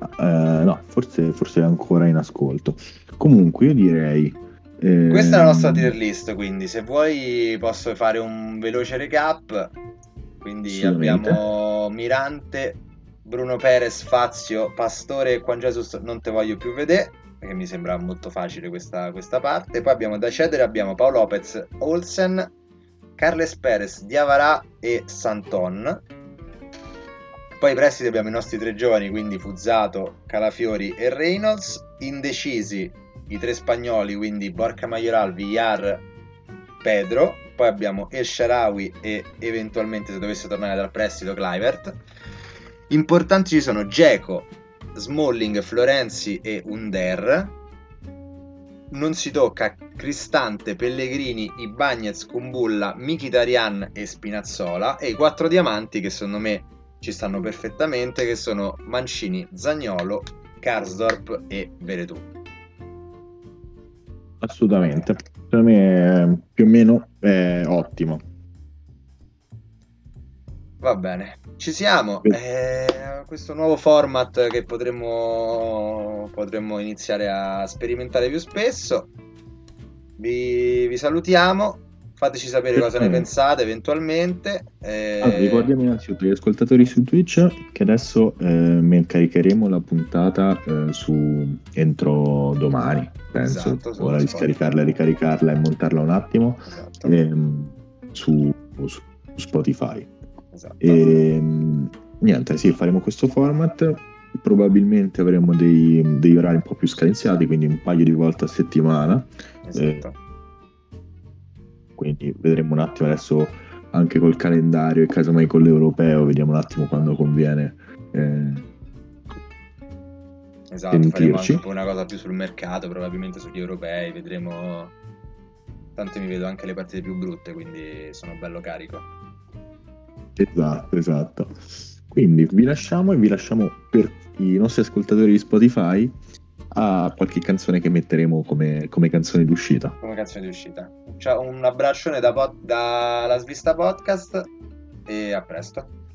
Uh, no, forse, forse è ancora in ascolto. Comunque, io direi. Ehm... Questa è la nostra tier list. Quindi, se vuoi, posso fare un veloce recap. Quindi abbiamo Mirante, Bruno Perez, Fazio, Pastore e Juan Jesus. Non te voglio più vedere perché mi sembra molto facile questa, questa parte. Poi abbiamo da cedere abbiamo Paolo Lopez, Olsen, Carles Perez, Diavara e Santon. Poi prestiti abbiamo i nostri tre giovani, quindi Fuzzato, Calafiori e Reynolds. Indecisi i tre spagnoli, quindi Borca Majoral, Villar, Pedro. Poi abbiamo El Sharawi e eventualmente se dovesse tornare dal prestito Clivert. Importanti ci sono Geco, Smalling, Florenzi e Under. Non si tocca Cristante, Pellegrini, Ibagnez, Kumbulla, Mkhitaryan e Spinazzola e i quattro diamanti che secondo me ci stanno perfettamente, che sono Mancini, Zagnolo, Karsdorp e Veretù. Assolutamente, per me è più o meno è ottimo. Va bene, ci siamo. Eh, questo nuovo format che potremmo, potremmo iniziare a sperimentare più spesso. Vi, vi salutiamo Fateci sapere cosa ne pensate eventualmente. E... Allora, ricordiamo innanzitutto agli ascoltatori su Twitch che adesso eh, caricheremo la puntata eh, su entro domani, penso. Esatto, Ora di scaricarla, ricaricarla e montarla un attimo esatto. ehm, su, su, Spotify. Esatto. E, ehm, niente, sì, faremo questo format. Probabilmente avremo dei, degli orari un po' più scadenziati, quindi un paio di volte a settimana. Esatto. Eh, quindi vedremo un attimo adesso anche col calendario e casomai con l'europeo, vediamo un attimo quando conviene. Eh, esatto, sentirci. faremo anche un po' una cosa più sul mercato, probabilmente sugli europei, vedremo. Tanto mi vedo anche le partite più brutte, quindi sono bello carico. Esatto, esatto. Quindi vi lasciamo e vi lasciamo per i nostri ascoltatori di Spotify a qualche canzone che metteremo come, come canzone d'uscita. Come canzone d'uscita. Ciao, un abbraccione da, pod, da La Svista Podcast e a presto.